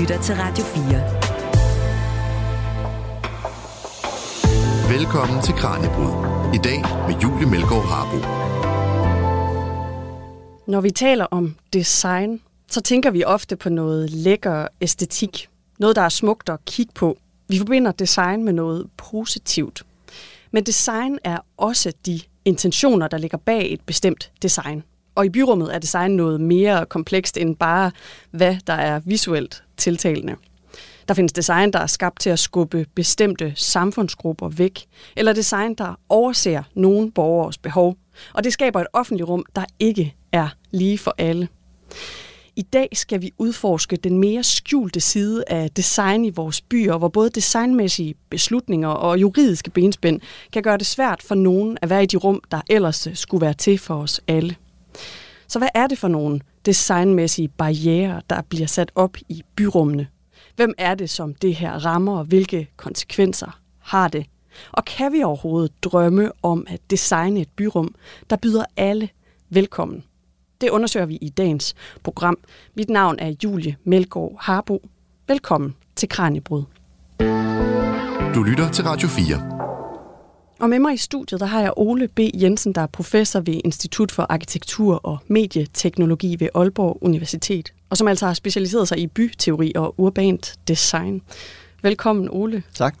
lytter til Radio 4. Velkommen til Kranjebrud. I dag med Julie Melgaard Harbo. Når vi taler om design, så tænker vi ofte på noget lækker æstetik. Noget, der er smukt at kigge på. Vi forbinder design med noget positivt. Men design er også de intentioner, der ligger bag et bestemt design. Og i byrummet er design noget mere komplekst end bare, hvad der er visuelt tiltalende. Der findes design, der er skabt til at skubbe bestemte samfundsgrupper væk, eller design, der overser nogle borgers behov. Og det skaber et offentligt rum, der ikke er lige for alle. I dag skal vi udforske den mere skjulte side af design i vores byer, hvor både designmæssige beslutninger og juridiske benspænd kan gøre det svært for nogen at være i de rum, der ellers skulle være til for os alle. Så hvad er det for nogle designmæssige barriere, der bliver sat op i byrummene? Hvem er det, som det her rammer, og hvilke konsekvenser har det? Og kan vi overhovedet drømme om at designe et byrum, der byder alle velkommen? Det undersøger vi i dagens program. Mit navn er Julie Melgaard Harbo. Velkommen til Kranjebrud. Du lytter til Radio 4. Og med mig i studiet, der har jeg Ole B. Jensen, der er professor ved Institut for Arkitektur og Medieteknologi ved Aalborg Universitet, og som altså har specialiseret sig i byteori og urbant design. Velkommen, Ole. Tak.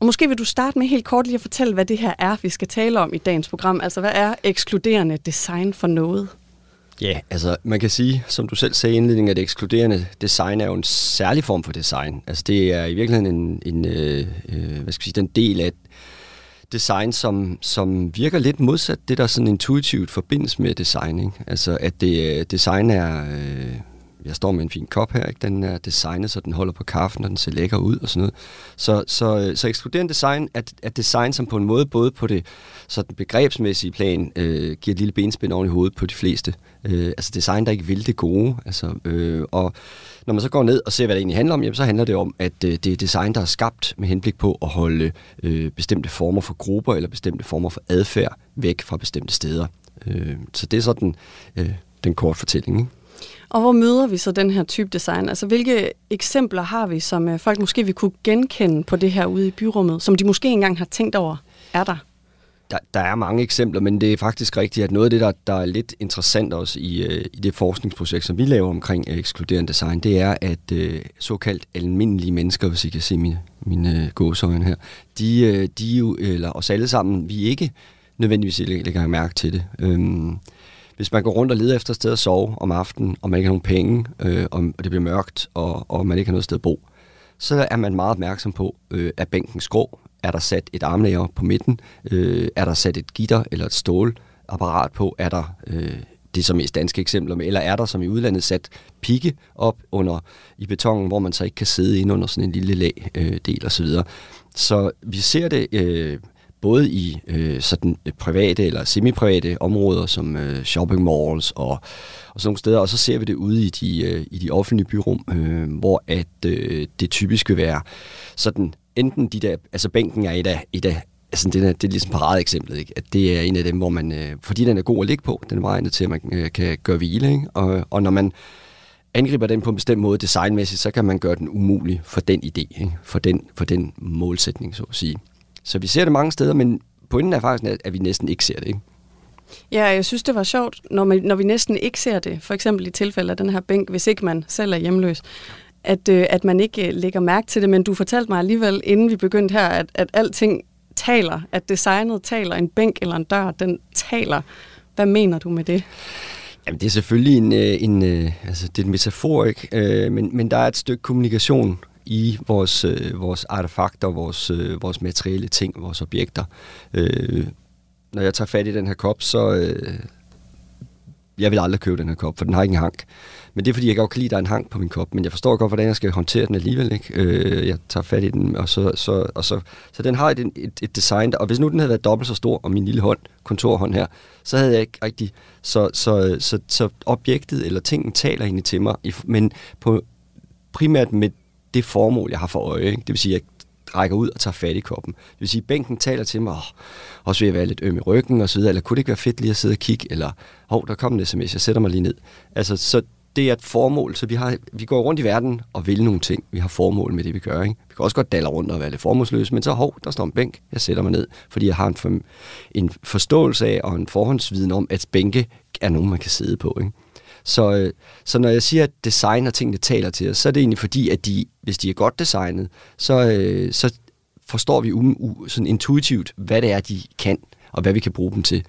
Og måske vil du starte med helt kort lige at fortælle, hvad det her er, vi skal tale om i dagens program. Altså, hvad er ekskluderende design for noget? Ja, altså man kan sige, som du selv sagde i indledningen, at ekskluderende design er jo en særlig form for design. Altså det er i virkeligheden en, en øh, øh hvad skal vi sige, den del af design, som, som virker lidt modsat det, der sådan intuitivt forbindes med design. Ikke? Altså at det, øh, design er... Øh, jeg står med en fin kop her, ikke? den er designet, så den holder på kaffen, og den ser lækker ud og sådan noget. Så, så, øh, så ekskluderende design er, er design, som på en måde både på det sådan begrebsmæssige plan øh, giver et lille benspænd oven i hovedet på de fleste. Øh, altså design, der ikke vil det gode. Altså, øh, og når man så går ned og ser, hvad det egentlig handler om, jamen, så handler det om, at øh, det er design, der er skabt med henblik på at holde øh, bestemte former for grupper eller bestemte former for adfærd væk fra bestemte steder. Øh, så det er sådan øh, den korte fortælling. Ikke? Og hvor møder vi så den her type design? Altså, hvilke eksempler har vi, som øh, folk måske vil kunne genkende på det her ude i byrummet, som de måske engang har tænkt over, er der? Der, der er mange eksempler, men det er faktisk rigtigt, at noget af det, der, der er lidt interessant også i, øh, i det forskningsprojekt, som vi laver omkring øh, ekskluderende design, det er, at øh, såkaldt almindelige mennesker, hvis I kan se mine, mine øh, gåsøjne her, de, øh, de jo, eller os alle sammen, vi ikke nødvendigvis lægger mærke til det. Øhm, hvis man går rundt og leder efter et sted at sove om aftenen, og man ikke har nogen penge, øh, og det bliver mørkt, og, og man ikke har noget sted at bo, så er man meget opmærksom på, øh, er bænken skrå? Er der sat et armlæger på midten? Øh, er der sat et gitter eller et stålapparat på? Er der øh, det som mest danske eksempler med, eller er der som i udlandet sat pigge op under i betongen, hvor man så ikke kan sidde ind under sådan en lille lag øh, del osv. Så, så vi ser det øh, både i øh, sådan øh, private eller semi-private områder som øh, shopping malls og, og sådan nogle steder, og så ser vi det ude i de, øh, i de offentlige byrum, øh, hvor at øh, det typisk vil være sådan enten de der, altså bænken er et af, et af altså det, er, det er ligesom paradeeksemplet, ikke? at det er en af dem, hvor man, øh, fordi den er god at ligge på, den er meget til, at man øh, kan gøre hvile, ikke? Og, og når man angriber den på en bestemt måde designmæssigt, så kan man gøre den umulig for den idé, ikke? For, den, for den målsætning, så at sige. Så vi ser det mange steder, men pointen er faktisk, at vi næsten ikke ser det. Ikke? Ja, jeg synes, det var sjovt, når, man, når vi næsten ikke ser det, for eksempel i tilfælde af den her bænk, hvis ikke man selv er hjemløs, at, øh, at man ikke øh, lægger mærke til det, men du fortalte mig alligevel, inden vi begyndte her, at, at alting taler, at designet taler, en bænk eller en dør, den taler. Hvad mener du med det? Jamen, det er selvfølgelig en, øh, en, en altså, det er en metafor, ikke? men, men der er et stykke kommunikation i vores, øh, vores artefakter, vores, øh, vores materielle ting, vores objekter. Øh, når jeg tager fat i den her kop, så... Øh, jeg vil aldrig købe den her kop, for den har ikke en hank. Men det er, fordi jeg godt kan lide, at der er en hank på min kop, men jeg forstår godt, hvordan jeg skal håndtere den alligevel. Ikke? Øh, jeg tager fat i den, og så, så, og så, så den har et, et, et design, og hvis nu den havde været dobbelt så stor, og min lille hånd, kontorhånd her, så havde jeg ikke rigtig... Så, så, så, så objektet eller tingen taler egentlig til mig, men på, primært med det formål, jeg har for øje. Ikke? Det vil sige, at jeg rækker ud og tager fat i koppen. Det vil sige, at bænken taler til mig, og så vil jeg være lidt øm i ryggen og så videre, eller kunne det ikke være fedt lige at sidde og kigge, eller hov, der kom en sms, jeg sætter mig lige ned. Altså, så det er et formål, så vi, har, vi går rundt i verden og vil nogle ting. Vi har formål med det, vi gør. Ikke? Vi kan også godt dalle rundt og være lidt formålsløse, men så, hov, der står en bænk, jeg sætter mig ned, fordi jeg har en, for, en forståelse af og en forhåndsviden om, at bænke er nogen, man kan sidde på. Ikke? Så, øh, så når jeg siger, at design og tingene taler til os, så er det egentlig fordi, at de, hvis de er godt designet, så, øh, så forstår vi um, u, sådan intuitivt, hvad det er, de kan, og hvad vi kan bruge dem til.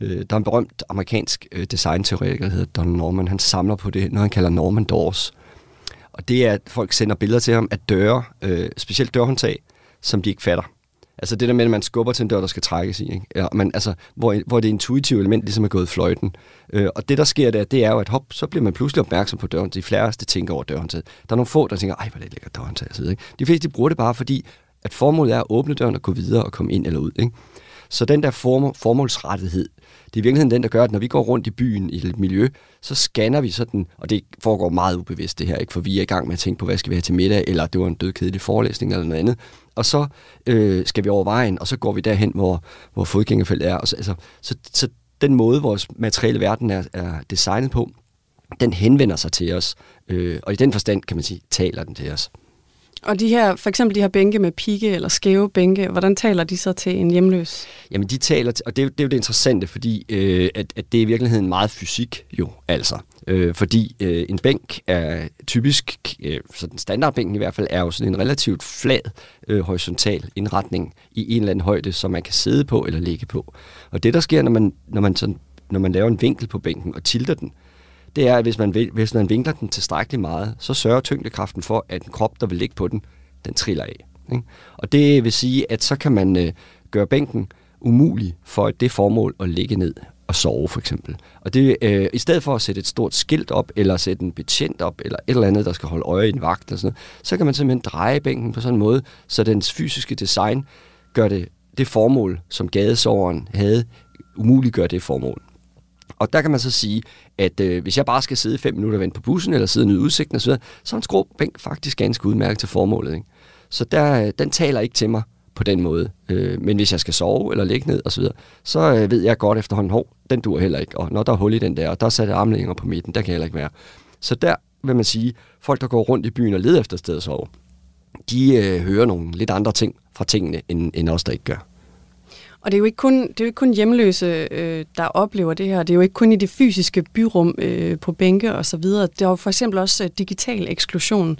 Øh, der er en berømt amerikansk øh, designteoretiker, der hedder Don Norman. Han samler på det, når han kalder Norman Doors. Og det er, at folk sender billeder til ham af døre, øh, specielt dørhåndtag, som de ikke fatter. Altså det der med, at man skubber til en dør, der skal trækkes i. Ikke? Ja, man, altså, hvor, hvor det intuitive element ligesom er gået fløjten. Øh, og det, der sker der, det er jo, at hop, så bliver man pludselig opmærksom på døren. De flæreste tænker over døren. Der er nogle få, der tænker, ej, hvor det lækker døren til. Ikke? De fleste de bruger det bare, fordi at formålet er at åbne døren og gå videre og komme ind eller ud. Ikke? Så den der form, formålsrettighed, det er i virkeligheden den, der gør, at når vi går rundt i byen i et miljø, så scanner vi sådan, og det foregår meget ubevidst det her, ikke? for vi er i gang med at tænke på, hvad skal vi have til middag, eller det var en dødkedelig forelæsning eller noget andet. Og så øh, skal vi over vejen, og så går vi derhen, hvor, hvor fodgængerfeltet er. Og så, altså, så, så den måde, vores materielle verden er, er designet på, den henvender sig til os. Øh, og i den forstand, kan man sige, taler den til os. Og de her, for eksempel de her bænke med pigge eller skæve bænke, hvordan taler de så til en hjemløs? Jamen de taler, og det er, det er jo det interessante, fordi øh, at, at det er i virkeligheden meget fysik jo, altså. Øh, fordi øh, en bænk er typisk, øh, sådan standardbænken i hvert fald, er jo sådan en relativt flad øh, horisontal indretning i en eller anden højde, som man kan sidde på eller ligge på. Og det der sker, når man, når man, sådan, når man laver en vinkel på bænken og tilter den, det er, at hvis man, hvis man vinkler den tilstrækkeligt meget, så sørger tyngdekraften for, at en krop, der vil ligge på den, den triller af. Ikke? Og det vil sige, at så kan man øh, gøre bænken umulig for det formål at ligge ned og sove for eksempel. Og det, øh, i stedet for at sætte et stort skilt op, eller sætte en betjent op, eller et eller andet, der skal holde øje i en vagt, eller sådan noget, så kan man simpelthen dreje bænken på sådan en måde, så dens fysiske design gør det, det formål, som gadesoveren havde, umuliggør det formål. Og der kan man så sige, at øh, hvis jeg bare skal sidde fem minutter og vente på bussen, eller sidde nyde udsigten osv., så er en skråbænk faktisk ganske udmærket til formålet. Ikke? Så der, øh, den taler ikke til mig på den måde. Øh, men hvis jeg skal sove eller ligge ned osv., så, så øh, ved jeg godt efterhånden, hov, den dur heller ikke. Og når der er hul i den der, og der er sat armlænger på midten, der kan heller ikke være. Så der vil man sige, folk der går rundt i byen og leder efter sted at sove, de øh, hører nogle lidt andre ting fra tingene, end, end os, der ikke gør. Og det er jo ikke kun, det er jo ikke kun hjemløse, øh, der oplever det her. Det er jo ikke kun i det fysiske byrum øh, på bænke og så videre. Det er jo for eksempel også øh, digital eksklusion.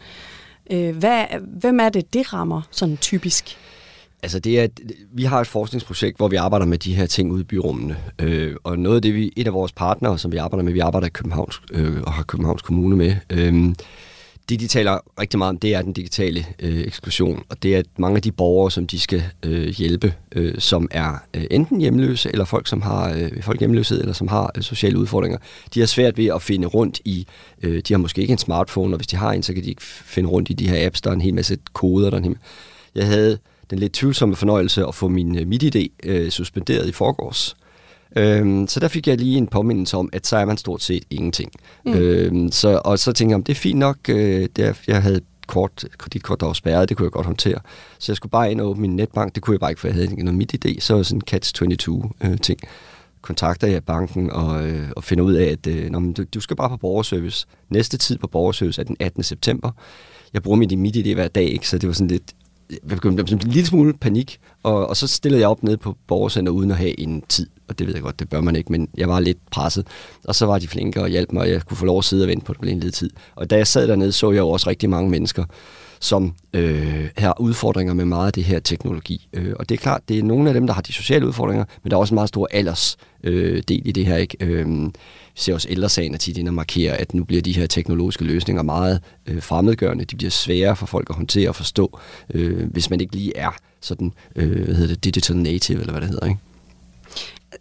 Øh, hvad, hvem er det, det rammer sådan typisk? Altså det er, vi har et forskningsprojekt, hvor vi arbejder med de her ting ude i byrummene. Øh, og noget af det, vi, et af vores partnere, som vi arbejder med, vi arbejder i Københavns, øh, og har Københavns Kommune med, øh, det, de taler rigtig meget om, det er den digitale øh, eksklusion, og det er mange af de borgere, som de skal øh, hjælpe, øh, som er øh, enten hjemløse, eller folk, som har øh, folk hjemløshed, eller som har øh, sociale udfordringer. De har svært ved at finde rundt i, øh, de har måske ikke en smartphone, og hvis de har en, så kan de ikke finde rundt i de her apps, der er en hel masse koder. Der en hel... Jeg havde den lidt tvivlsomme fornøjelse at få min øh, MidiD øh, suspenderet i forgårs, Øhm, så der fik jeg lige en påmindelse om, at så er man stort set ingenting. Mm. Øhm, så, og så tænkte jeg, om det er fint nok, øh, der, jeg havde kort, kreditkort, der var spærret, det kunne jeg godt håndtere. Så jeg skulle bare ind og åbne min netbank, det kunne jeg bare ikke, for jeg havde ikke noget mit idé, så var sådan en catch-22-ting. Øh, kontakter jeg banken og, øh, og finder ud af, at øh, når, du, du skal bare på borgerservice. Næste tid på borgerservice er den 18. september. Jeg bruger mit, mit idé hver dag, ikke? så det var sådan lidt, jeg begyndte en lille smule panik, og, og så stillede jeg op nede på borgercenter uden at have en tid, og det ved jeg godt, det bør man ikke, men jeg var lidt presset, og så var de flinke og hjalp mig, og jeg kunne få lov at sidde og vente på det blev en lille tid. Og da jeg sad dernede, så jeg jo også rigtig mange mennesker, som øh, har udfordringer med meget af det her teknologi. Øh, og det er klart, det er nogle af dem, der har de sociale udfordringer, men der er også en meget stor alders øh, del i det her. Ikke? Øh, vi ser også ældresagen tit ind og markerer, at nu bliver de her teknologiske løsninger meget øh, fremmedgørende. De bliver svære for folk at håndtere og forstå, øh, hvis man ikke lige er sådan, øh, hvad hedder det, digital native, eller hvad det hedder. Ikke?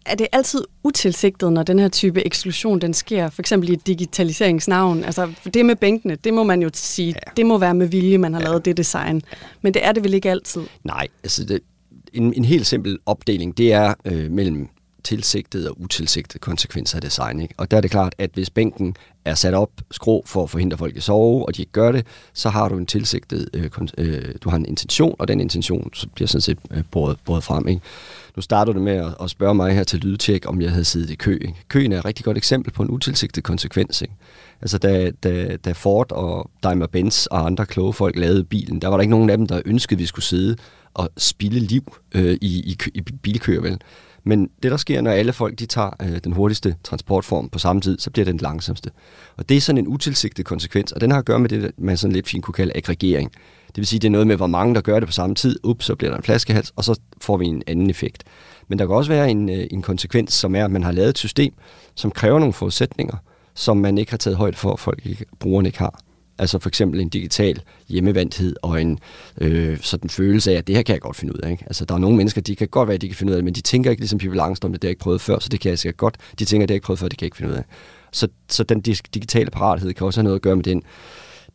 Er det altid utilsigtet, når den her type eksklusion den sker, for eksempel i digitaliseringsnavn? Altså det med bænkene, det må man jo sige, ja. det må være med vilje, man har ja. lavet det design. Men det er det vel ikke altid? Nej, altså det, en, en helt simpel opdeling, det er øh, mellem tilsigtede og utilsigtede konsekvenser af design. Ikke? Og der er det klart, at hvis bænken er sat op skrå for at forhindre folk at sove, og de ikke gør det, så har du en tilsigtet, øh, øh, du har en intention, og den intention så bliver sådan set øh, båret, båret frem. Ikke? Nu starter du med at, at spørge mig her til lydtjek, om jeg havde siddet i kø. Ikke? Køen er et rigtig godt eksempel på en utilsigtet konsekvens. Ikke? Altså da, da, da Ford og Daimler-Benz og andre kloge folk lavede bilen, der var der ikke nogen af dem, der ønskede, at vi skulle sidde og spille liv øh, i, i, i bilkøer, vel? Men det, der sker, når alle folk de tager øh, den hurtigste transportform på samme tid, så bliver det den langsomste. Og det er sådan en utilsigtet konsekvens, og den har at gøre med det, man sådan lidt fint kunne kalde aggregering. Det vil sige, det er noget med, hvor mange der gør det på samme tid. Ups, så bliver der en flaskehals, og så får vi en anden effekt. Men der kan også være en, øh, en konsekvens, som er, at man har lavet et system, som kræver nogle forudsætninger, som man ikke har taget højde for, at folk ikke, brugerne ikke har. Altså for eksempel en digital hjemmevandthed og en øh, sådan følelse af, at det her kan jeg godt finde ud af. Ikke? Altså der er nogle mennesker, de kan godt være, at de kan finde ud af det, men de tænker ikke ligesom Pippi Langstrøm, det har jeg ikke prøvet før, så det kan jeg sikkert godt. De tænker, det har jeg ikke prøvet før, det kan jeg ikke finde ud af. Så, så den digitale parathed kan også have noget at gøre med den,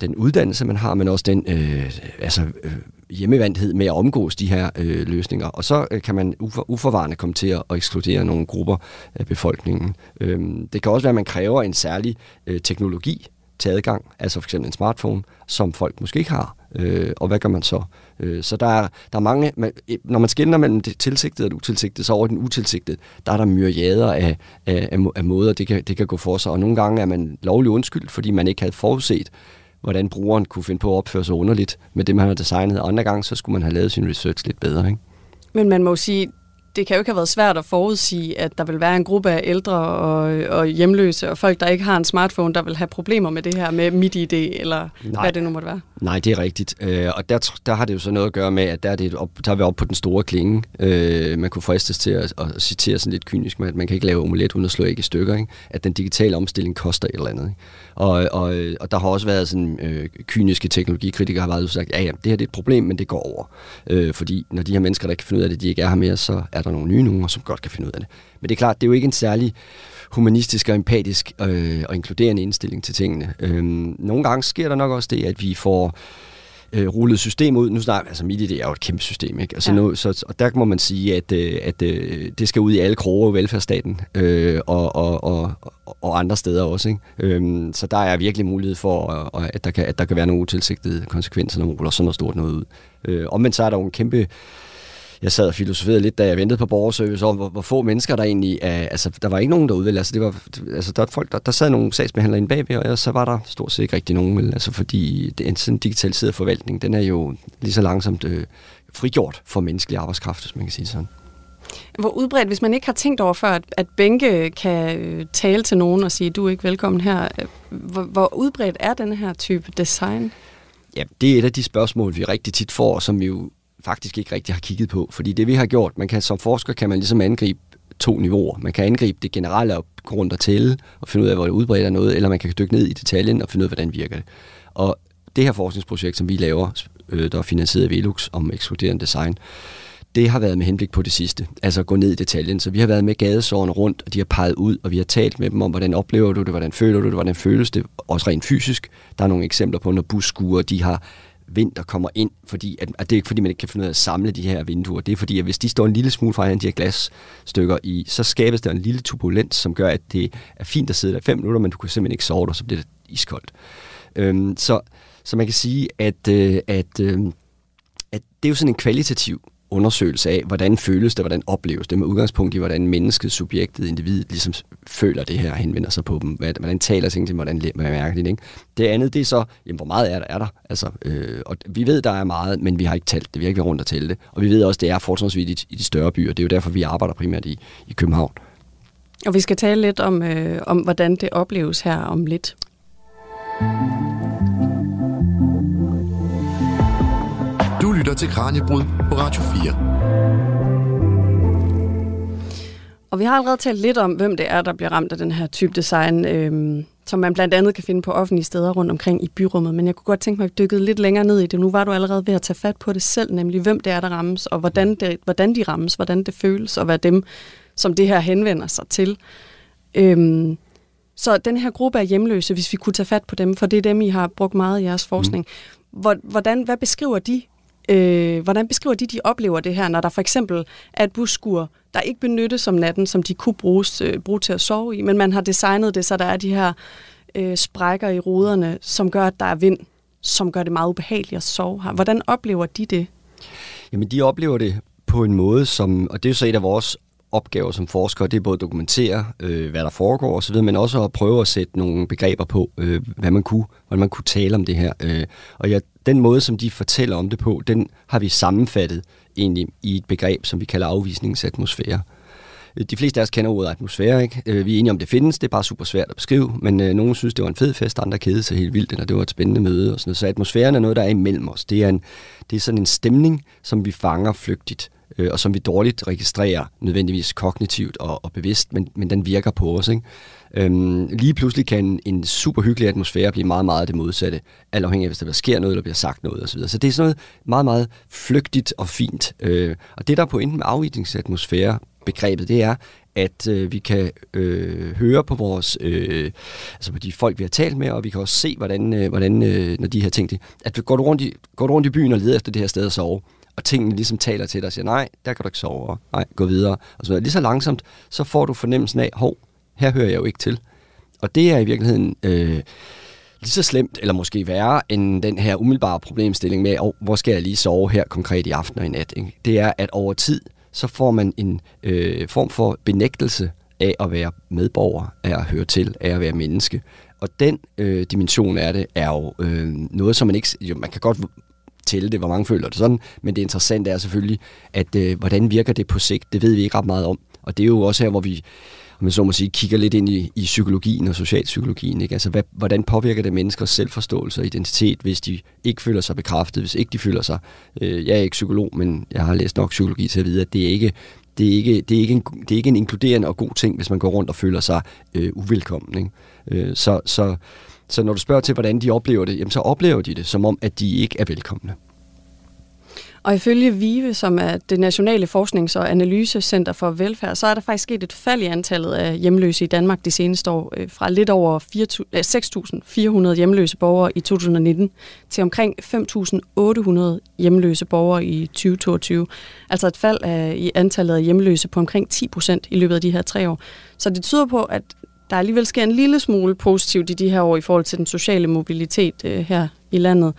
den uddannelse, man har, men også den øh, altså, øh, hjemmevandthed med at omgås de her øh, løsninger. Og så øh, kan man ufor, uforvarende komme til at, at ekskludere nogle grupper af befolkningen. Øh, det kan også være, at man kræver en særlig øh, teknologi til adgang, altså for eksempel en smartphone, som folk måske ikke har. Øh, og hvad gør man så? Øh, så der er, der er mange, man, når man skiller mellem det tilsigtede og det utilsigtede, så over den utilsigtede, der er der myriader af, af, af, af måder, det kan, det kan gå for sig. Og nogle gange er man lovlig undskyldt, fordi man ikke havde forudset, hvordan brugeren kunne finde på at opføre sig underligt med det, man har designet. Og andre gange, så skulle man have lavet sin research lidt bedre. Ikke? Men man må sige, det kan jo ikke have været svært at forudsige, at der vil være en gruppe af ældre og, og hjemløse og folk, der ikke har en smartphone, der vil have problemer med det her med MIDI-ID, eller Nej. hvad det nu måtte være. Nej, det er rigtigt. Øh, og der, der har det jo så noget at gøre med, at der er, det op, der er vi op på den store klinge. Øh, man kunne fristes til at, at citere sådan lidt kynisk med, at man kan ikke lave omelet uden at slå ikke i stykker. Ikke? At den digitale omstilling koster et eller andet. Ikke? Og, og, og der har også været sådan øh, kyniske teknologikritikere, har været sagt, ja ja, det her det er et problem, men det går over. Øh, fordi når de her mennesker, der kan finde ud af det, de ikke er her mere, så er der nogle nye nogen, som godt kan finde ud af det. Men det er klart, det er jo ikke en særlig humanistisk og empatisk øh, og inkluderende indstilling til tingene. Øh, nogle gange sker der nok også det, at vi får øh, rullet system ud. Nu snart, altså MIDI, det er jo et kæmpe system, ikke? Altså ja. nu, så, og der må man sige, at, øh, at øh, det skal ud i alle kroge af velfærdsstaten øh, og, og, og, og andre steder også, ikke? Øh, så der er virkelig mulighed for, at, der kan, at der kan være nogle utilsigtede konsekvenser, når man ruller sådan noget stort noget ud. Øh, omvendt så er der jo en kæmpe jeg sad og filosoferede lidt, da jeg ventede på borgerservice, om hvor, hvor få mennesker der egentlig er. Altså, der var ikke nogen derude, Altså, det var, altså, der, folk, der, der sad nogle sagsbehandlere inde bagved, og så var der stort set ikke rigtig nogen, vel? Altså, fordi det, en sådan digitaliseret forvaltning, den er jo lige så langsomt øh, frigjort for menneskelig arbejdskraft, hvis man kan sige sådan. Hvor udbredt, hvis man ikke har tænkt over før, at, at bænke kan øh, tale til nogen og sige, du er ikke velkommen her, øh, hvor, hvor udbredt er den her type design? Ja, det er et af de spørgsmål, vi rigtig tit får, som vi jo faktisk ikke rigtig har kigget på. Fordi det vi har gjort, man kan som forsker kan man ligesom angribe to niveauer. Man kan angribe det generelle og gå rundt og tælle og finde ud af, hvor det udbredt er noget, eller man kan dykke ned i detaljen og finde ud af, hvordan virker det. Og det her forskningsprojekt, som vi laver, øh, der er finansieret af Velux om ekskluderende design, det har været med henblik på det sidste, altså at gå ned i detaljen. Så vi har været med gadesårene rundt, og de har peget ud, og vi har talt med dem om, hvordan oplever du det, hvordan føler du det, hvordan føles det, også rent fysisk. Der er nogle eksempler på, når busskuer, de har vind, der kommer ind, fordi at, at det er ikke fordi, man ikke kan finde ud af at samle de her vinduer. Det er fordi, at hvis de står en lille smule fra de her glasstykker i, så skabes der en lille turbulens, som gør, at det er fint at sidde der fem minutter, men du kan simpelthen ikke sove, og så bliver det iskoldt. Øhm, så, så man kan sige, at, øh, at, øh, at det er jo sådan en kvalitativ undersøgelse af, hvordan føles det, hvordan opleves det, med udgangspunkt i, hvordan mennesket, subjektet, individet ligesom føler det her, henvender sig på dem, hvordan taler ting til hvordan man mærker det. Ikke? Det andet, det er så, jamen, hvor meget er der? Er der? Altså, øh, og vi ved, der er meget, men vi har ikke talt det, vi har ikke været rundt og tælle det. Og vi ved også, det er fortrinsvis i, i de større byer. Det er jo derfor, vi arbejder primært i, i København. Og vi skal tale lidt om, øh, om, hvordan det opleves her om lidt. Mm. Til Kranjebrud på Radio 4. Og vi har allerede talt lidt om, hvem det er, der bliver ramt af den her type design, øhm, som man blandt andet kan finde på offentlige steder rundt omkring i byrummet. Men jeg kunne godt tænke mig at dykke lidt længere ned i det. Nu var du allerede ved at tage fat på det selv, nemlig hvem det er, der rammes, og hvordan, det, hvordan de rammes, hvordan det føles, og hvad dem, som det her henvender sig til. Øhm, så den her gruppe af hjemløse, hvis vi kunne tage fat på dem, for det er dem, I har brugt meget i jeres forskning, mm. hvordan, hvad beskriver de Øh, hvordan beskriver de, de oplever det her, når der for eksempel er et busskur, der ikke benyttes om natten, som de kunne bruges, øh, bruge til at sove i, men man har designet det, så der er de her øh, sprækker i ruderne, som gør, at der er vind, som gør det meget ubehageligt at sove her. Hvordan oplever de det? Jamen, de oplever det på en måde, som, og det er jo så et af vores opgaver som forskere, det er både at dokumentere, øh, hvad der foregår osv., men også at prøve at sætte nogle begreber på, øh, hvad man kunne, hvordan man kunne tale om det her. Øh, og jeg den måde, som de fortæller om det på, den har vi sammenfattet egentlig i et begreb, som vi kalder afvisningsatmosfære. De fleste af os kender ordet atmosfære, ikke? Øh, vi er enige om, det findes, det er bare super svært at beskrive, men øh, nogen synes, det var en fed fest, andre kede sig helt vildt, eller det var et spændende møde og sådan noget. Så atmosfæren er noget, der er imellem os. Det er, en, det er sådan en stemning, som vi fanger flygtigt øh, og som vi dårligt registrerer nødvendigvis kognitivt og, og bevidst, men, men den virker på os. Ikke? Øhm, lige pludselig kan en super hyggelig atmosfære blive meget, meget det modsatte, alt afhængig af, hvis der sker noget, eller bliver sagt noget osv. Så det er sådan noget meget, meget flygtigt og fint. Øh, og det, der er pointen med afvisningsatmosfære, begrebet, det er, at øh, vi kan øh, høre på vores, øh, altså på de folk, vi har talt med, og vi kan også se, hvordan, øh, hvordan øh, når de her det, at vi går du, rundt i, går du rundt i byen og leder efter det her sted at sove, og tingene ligesom taler til dig og siger, nej, der kan du ikke sove, nej, gå videre. Og så Lige så langsomt, så får du fornemmelsen af, hov, her hører jeg jo ikke til. Og det er i virkeligheden øh, lige så slemt, eller måske værre, end den her umiddelbare problemstilling med, oh, hvor skal jeg lige sove her konkret i aften og i nat. Ikke? Det er, at over tid, så får man en øh, form for benægtelse af at være medborger, af at høre til, af at være menneske. Og den øh, dimension af det er jo øh, noget, som man ikke... Jo, man kan godt tælle det, hvor mange føler det sådan, men det interessante er selvfølgelig, at øh, hvordan virker det på sigt, det ved vi ikke ret meget om. Og det er jo også her, hvor vi om så må sige, kigger lidt ind i, i psykologien og socialpsykologien. Ikke? Altså, hvad, hvordan påvirker det menneskers selvforståelse og identitet, hvis de ikke føler sig bekræftet, hvis ikke de føler sig... Øh, jeg er ikke psykolog, men jeg har læst nok psykologi til at vide, at det er ikke det er ikke, det er ikke, en, det er ikke en inkluderende og god ting, hvis man går rundt og føler sig øh, uvelkommen. Ikke? Øh, så, så, så når du spørger til, hvordan de oplever det, jamen så oplever de det som om, at de ikke er velkomne. Og ifølge VIVE, som er det Nationale Forsknings- og Analysecenter for Velfærd, så er der faktisk sket et fald i antallet af hjemløse i Danmark de seneste år, øh, fra lidt over 6.400 øh, hjemløse borgere i 2019 til omkring 5.800 hjemløse borgere i 2022. Altså et fald af, i antallet af hjemløse på omkring 10 procent i løbet af de her tre år. Så det tyder på, at der alligevel sker en lille smule positivt i de her år i forhold til den sociale mobilitet øh, her i landet.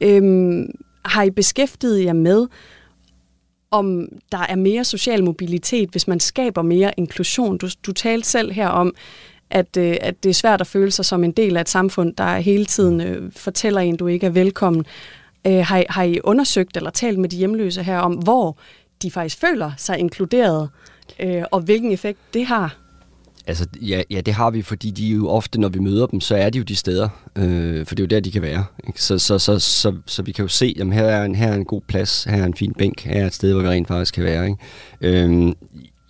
Øhm, har I beskæftiget jer med, om der er mere social mobilitet, hvis man skaber mere inklusion? Du, du talte selv her om, at, øh, at det er svært at føle sig som en del af et samfund, der hele tiden øh, fortæller en, du ikke er velkommen. Øh, har, I, har I undersøgt eller talt med de hjemløse her om, hvor de faktisk føler sig inkluderet, øh, og hvilken effekt det har? Altså, ja, ja, det har vi, fordi de jo ofte, når vi møder dem, så er de jo de steder, øh, for det er jo der, de kan være. Ikke? Så, så, så, så, så vi kan jo se, at her er, en, her er en god plads, her er en fin bænk, her er et sted, hvor vi rent faktisk kan være. Ikke? Øh,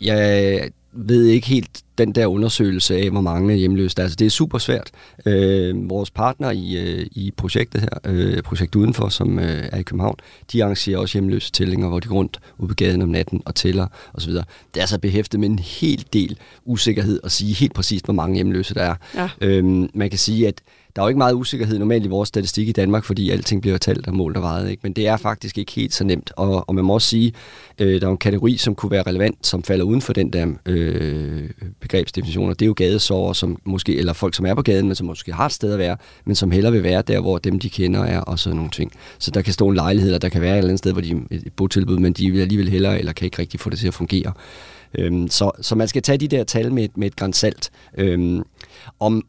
jeg ved ikke helt den der undersøgelse af, hvor mange hjemløse der er. Altså, det er super svært. Øh, vores partner i, øh, i projektet her, øh, Projekt Udenfor, som øh, er i København, de arrangerer også hjemløse tællinger, hvor de går rundt ude på gaden om natten og tæller osv. Det er altså behæftet med en hel del usikkerhed at sige helt præcist, hvor mange hjemløse der er. Ja. Øh, man kan sige, at der er jo ikke meget usikkerhed normalt i vores statistik i Danmark, fordi alting bliver talt og målt og vejet. Ikke? Men det er faktisk ikke helt så nemt. Og, og man må også sige, øh, der er en kategori, som kunne være relevant, som falder uden for den der øh, begrebsdefinition. Og det er jo gadesover, som måske, eller folk, som er på gaden, men som måske har et sted at være, men som hellere vil være der, hvor dem, de kender, er, og sådan nogle ting. Så der kan stå en lejlighed, eller der kan være et eller andet sted, hvor de er et botilbud, men de vil alligevel hellere, eller kan ikke rigtig få det til at fungere. Øhm, så, så man skal tage de der tal med, med et grænsalt. Øhm, om,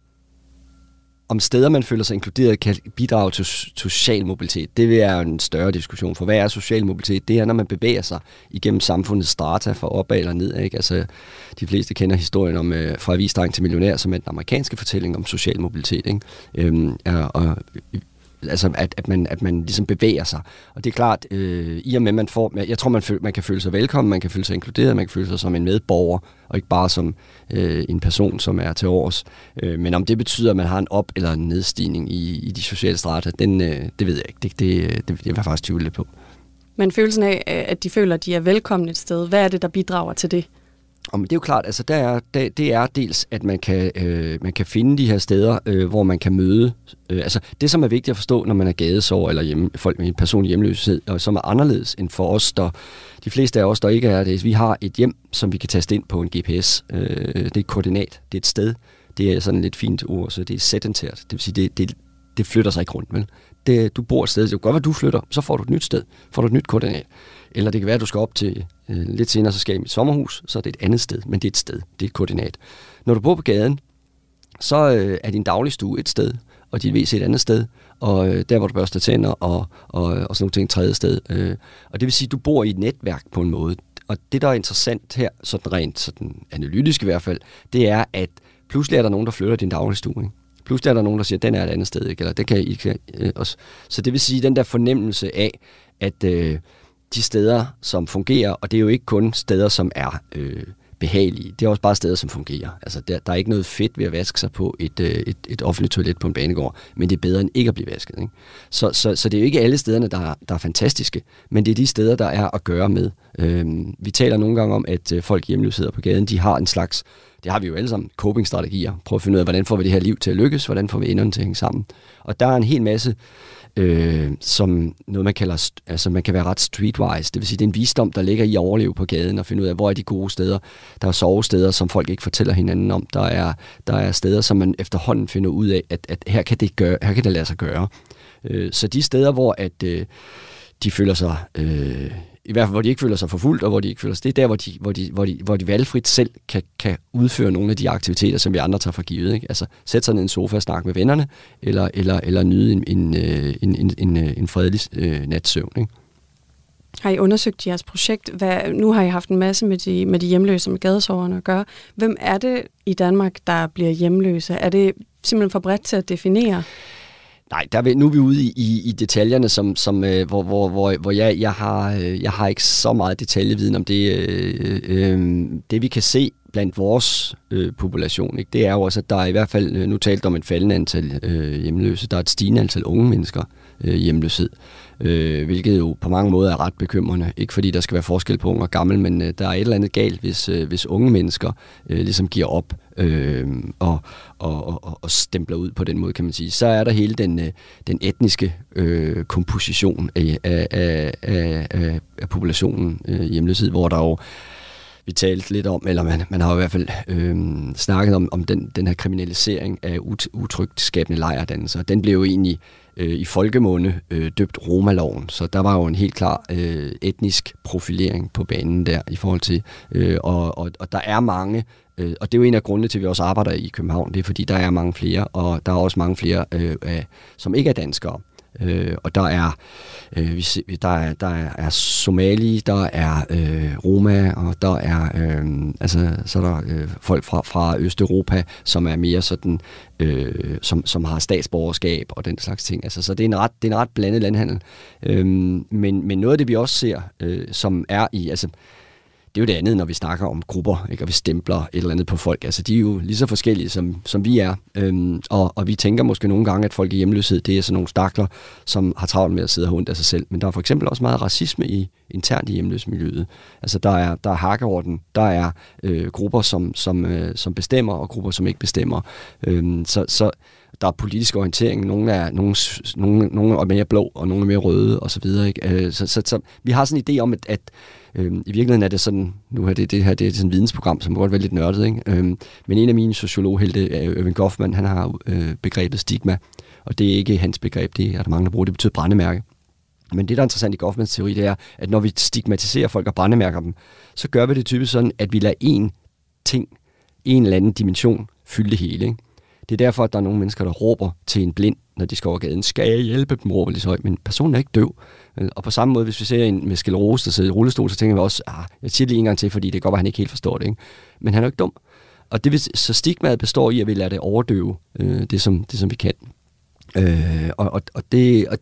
om steder, man føler sig inkluderet, kan bidrage til, social mobilitet. Det vil være en større diskussion, for hvad er social mobilitet? Det er, når man bevæger sig igennem samfundets strata fra opad eller ned. Ikke? Altså, de fleste kender historien om øh, fra avisdreng til millionær, som er den amerikanske fortælling om social mobilitet. Ikke? Øhm, og altså at, at, man, at man ligesom bevæger sig. Og det er klart, øh, i og med, man får, jeg tror, man, føl, man kan føle sig velkommen, man kan føle sig inkluderet, man kan føle sig som en medborger, og ikke bare som øh, en person, som er til års. Øh, men om det betyder, at man har en op- eller en nedstigning i, i de sociale strata, den, øh, det ved jeg ikke. Det, det, øh, det, det vil jeg faktisk tvivle lidt på. Men følelsen af, at de føler, at de er velkomne et sted, hvad er det, der bidrager til det? Og det er jo klart, altså der er, der, det er dels, at man kan, øh, man kan finde de her steder, øh, hvor man kan møde. Øh, altså det, som er vigtigt at forstå, når man er gadesår eller hjemme, folk med en personlig hjemløshed, og som er anderledes end for os, der, de fleste af os, der ikke er det, vi har et hjem, som vi kan taste ind på en GPS. Øh, det er et koordinat, det er et sted, det er sådan et lidt fint ord, så det er sedentært. Det vil sige, det, det, det flytter sig ikke rundt, vel? Det, du bor et sted, det kan godt være, du flytter, så får du et nyt sted, får du et nyt koordinat. Eller det kan være, at du skal op til Øh, lidt senere, så skal jeg i mit sommerhus, så er det et andet sted, men det er et sted, det er et koordinat. Når du bor på gaden, så øh, er din dagligstue et sted, og dit WC et andet sted, og øh, der, hvor du børster tænder, og, og, og sådan nogle ting et tredje sted. Og det vil sige, at du bor i et netværk på en måde. Og det, der er interessant her, sådan rent sådan analytisk i hvert fald, det er, at pludselig er der nogen, der flytter din dagligstue. Ikke? Pludselig er der nogen, der siger, at den er et andet sted, ikke? eller det kan I ikke. Øh, også. Så det vil sige, den der fornemmelse af, at øh, de steder, som fungerer, og det er jo ikke kun steder, som er øh, behagelige. Det er også bare steder, som fungerer. Altså, der, der er ikke noget fedt ved at vaske sig på et, øh, et, et offentligt toilet på en banegård, men det er bedre end ikke at blive vasket. Ikke? Så, så, så det er jo ikke alle stederne, der, der er fantastiske, men det er de steder, der er at gøre med. Øh, vi taler nogle gange om, at øh, folk hjemløse på gaden, de har en slags det har vi jo alle sammen, coping-strategier. Prøv at finde ud af, hvordan får vi det her liv til at lykkes, hvordan får vi enderne til at hænge sammen. Og der er en hel masse øh, som noget, man kalder, altså man kan være ret streetwise. Det vil sige, det er en visdom, der ligger i at overleve på gaden og finde ud af, hvor er de gode steder. Der er sovesteder, som folk ikke fortæller hinanden om. Der er, der er steder, som man efterhånden finder ud af, at, at her, kan det gøre, her kan det lade sig gøre. Øh, så de steder, hvor at, øh, de føler sig... Øh, i hvert fald hvor de ikke føler sig forfulgt, og hvor de ikke føler sig, det er der, hvor de, hvor de, hvor de, hvor de valgfrit selv kan, kan udføre nogle af de aktiviteter, som vi andre tager for givet. Ikke? Altså sætte sig ned i en sofa og snakke med vennerne, eller, eller, eller nyde en, en, øh, en, en, en, øh, en fredelig øh, natsøvn. Ikke? Har I undersøgt jeres projekt? Hvad, nu har I haft en masse med de, med de hjemløse med gadesoverne at gøre. Hvem er det i Danmark, der bliver hjemløse? Er det simpelthen for bredt til at definere? Nej, der vil, nu er vi ude i, i, i detaljerne, som, som, øh, hvor, hvor, hvor, hvor jeg, jeg, har, øh, jeg har ikke så meget detaljeviden om det. Øh, øh, øh det vi kan se blandt vores øh, population, ikke, det er jo også, at der er i hvert fald, øh, nu talt om et faldende antal øh, hjemløse, der er et stigende antal unge mennesker øh, Øh, hjemløshed øh, hvilket jo på mange måder er ret bekymrende. Ikke fordi der skal være forskel på ung og gammel, men øh, der er et eller andet galt, hvis, øh, hvis unge mennesker øh, ligesom giver op øh, og, og, og, og stempler ud på den måde, kan man sige. Så er der hele den, øh, den etniske øh, komposition af, af, af, af, af populationen øh, hjemløshed, hvor der jo vi talte lidt om, eller man, man har i hvert fald øh, snakket om, om den, den her kriminalisering af ut, utrygt skabende lejerdannelser. Den blev jo egentlig øh, i folkemunde øh, døbt Romaloven, så der var jo en helt klar øh, etnisk profilering på banen der i forhold til, øh, og, og, og der er mange Øh, og det er jo en af grundene til, at vi også arbejder i København. Det er fordi, der er mange flere, og der er også mange flere, øh, som ikke er danskere. Øh, og der er, øh, vi, der er, der er somali, der er øh, Roma, og der er, øh, altså, så er der øh, folk fra, fra Østeuropa, som er mere sådan, øh, som, som har statsborgerskab og den slags ting. Altså, så det er en ret, det er en ret blandet landhandel. Øh, men, men noget af det, vi også ser, øh, som er i, altså, det er jo det andet, når vi snakker om grupper, ikke? og vi stempler et eller andet på folk. Altså, de er jo lige så forskellige, som, som vi er. Øhm, og, og vi tænker måske nogle gange, at folk i hjemløshed, det er sådan nogle stakler, som har travlt med at sidde og hunde af sig selv. Men der er for eksempel også meget racisme i internt i hjemløsmiljøet. Altså, der er, der er hakkeorden, der er øh, grupper, som, som, øh, som bestemmer, og grupper, som ikke bestemmer. Øhm, så, så der er politisk orientering. Nogle er, nogle, nogle, nogle er mere blå, og nogle er mere røde, og så videre. Ikke? Øh, så, så, så, vi har sådan en idé om, at, at Øhm, I virkeligheden er det sådan, nu er det, det her det er sådan et vidensprogram, som godt være lidt nørdet, ikke? Øhm, men en af mine sociologhelte, Irving Goffman, han har øh, begrebet stigma, og det er ikke hans begreb, det er der mange, der bruger, det betyder brændemærke. Men det, der er interessant i Goffmans teori, det er, at når vi stigmatiserer folk og brændemærker dem, så gør vi det typisk sådan, at vi lader en ting, en eller anden dimension, fylde det hele. Ikke? Det er derfor, at der er nogle mennesker, der råber til en blind, når de skal over gaden. Skal jeg hjælpe dem, råber de så højt, men personen er ikke døv. Øh, og på samme måde, hvis vi ser en med sklerose, der sidder i rullestol, så tænker vi også, ah, jeg siger det lige en gang til, fordi det kan godt være, at han ikke helt forstår det. Ikke? Men han er jo ikke dum. Og det vil, så stigmaet består i, at vi lader det overdøve øh, det, som, det, som vi kan. Øh, og, og, og, det, og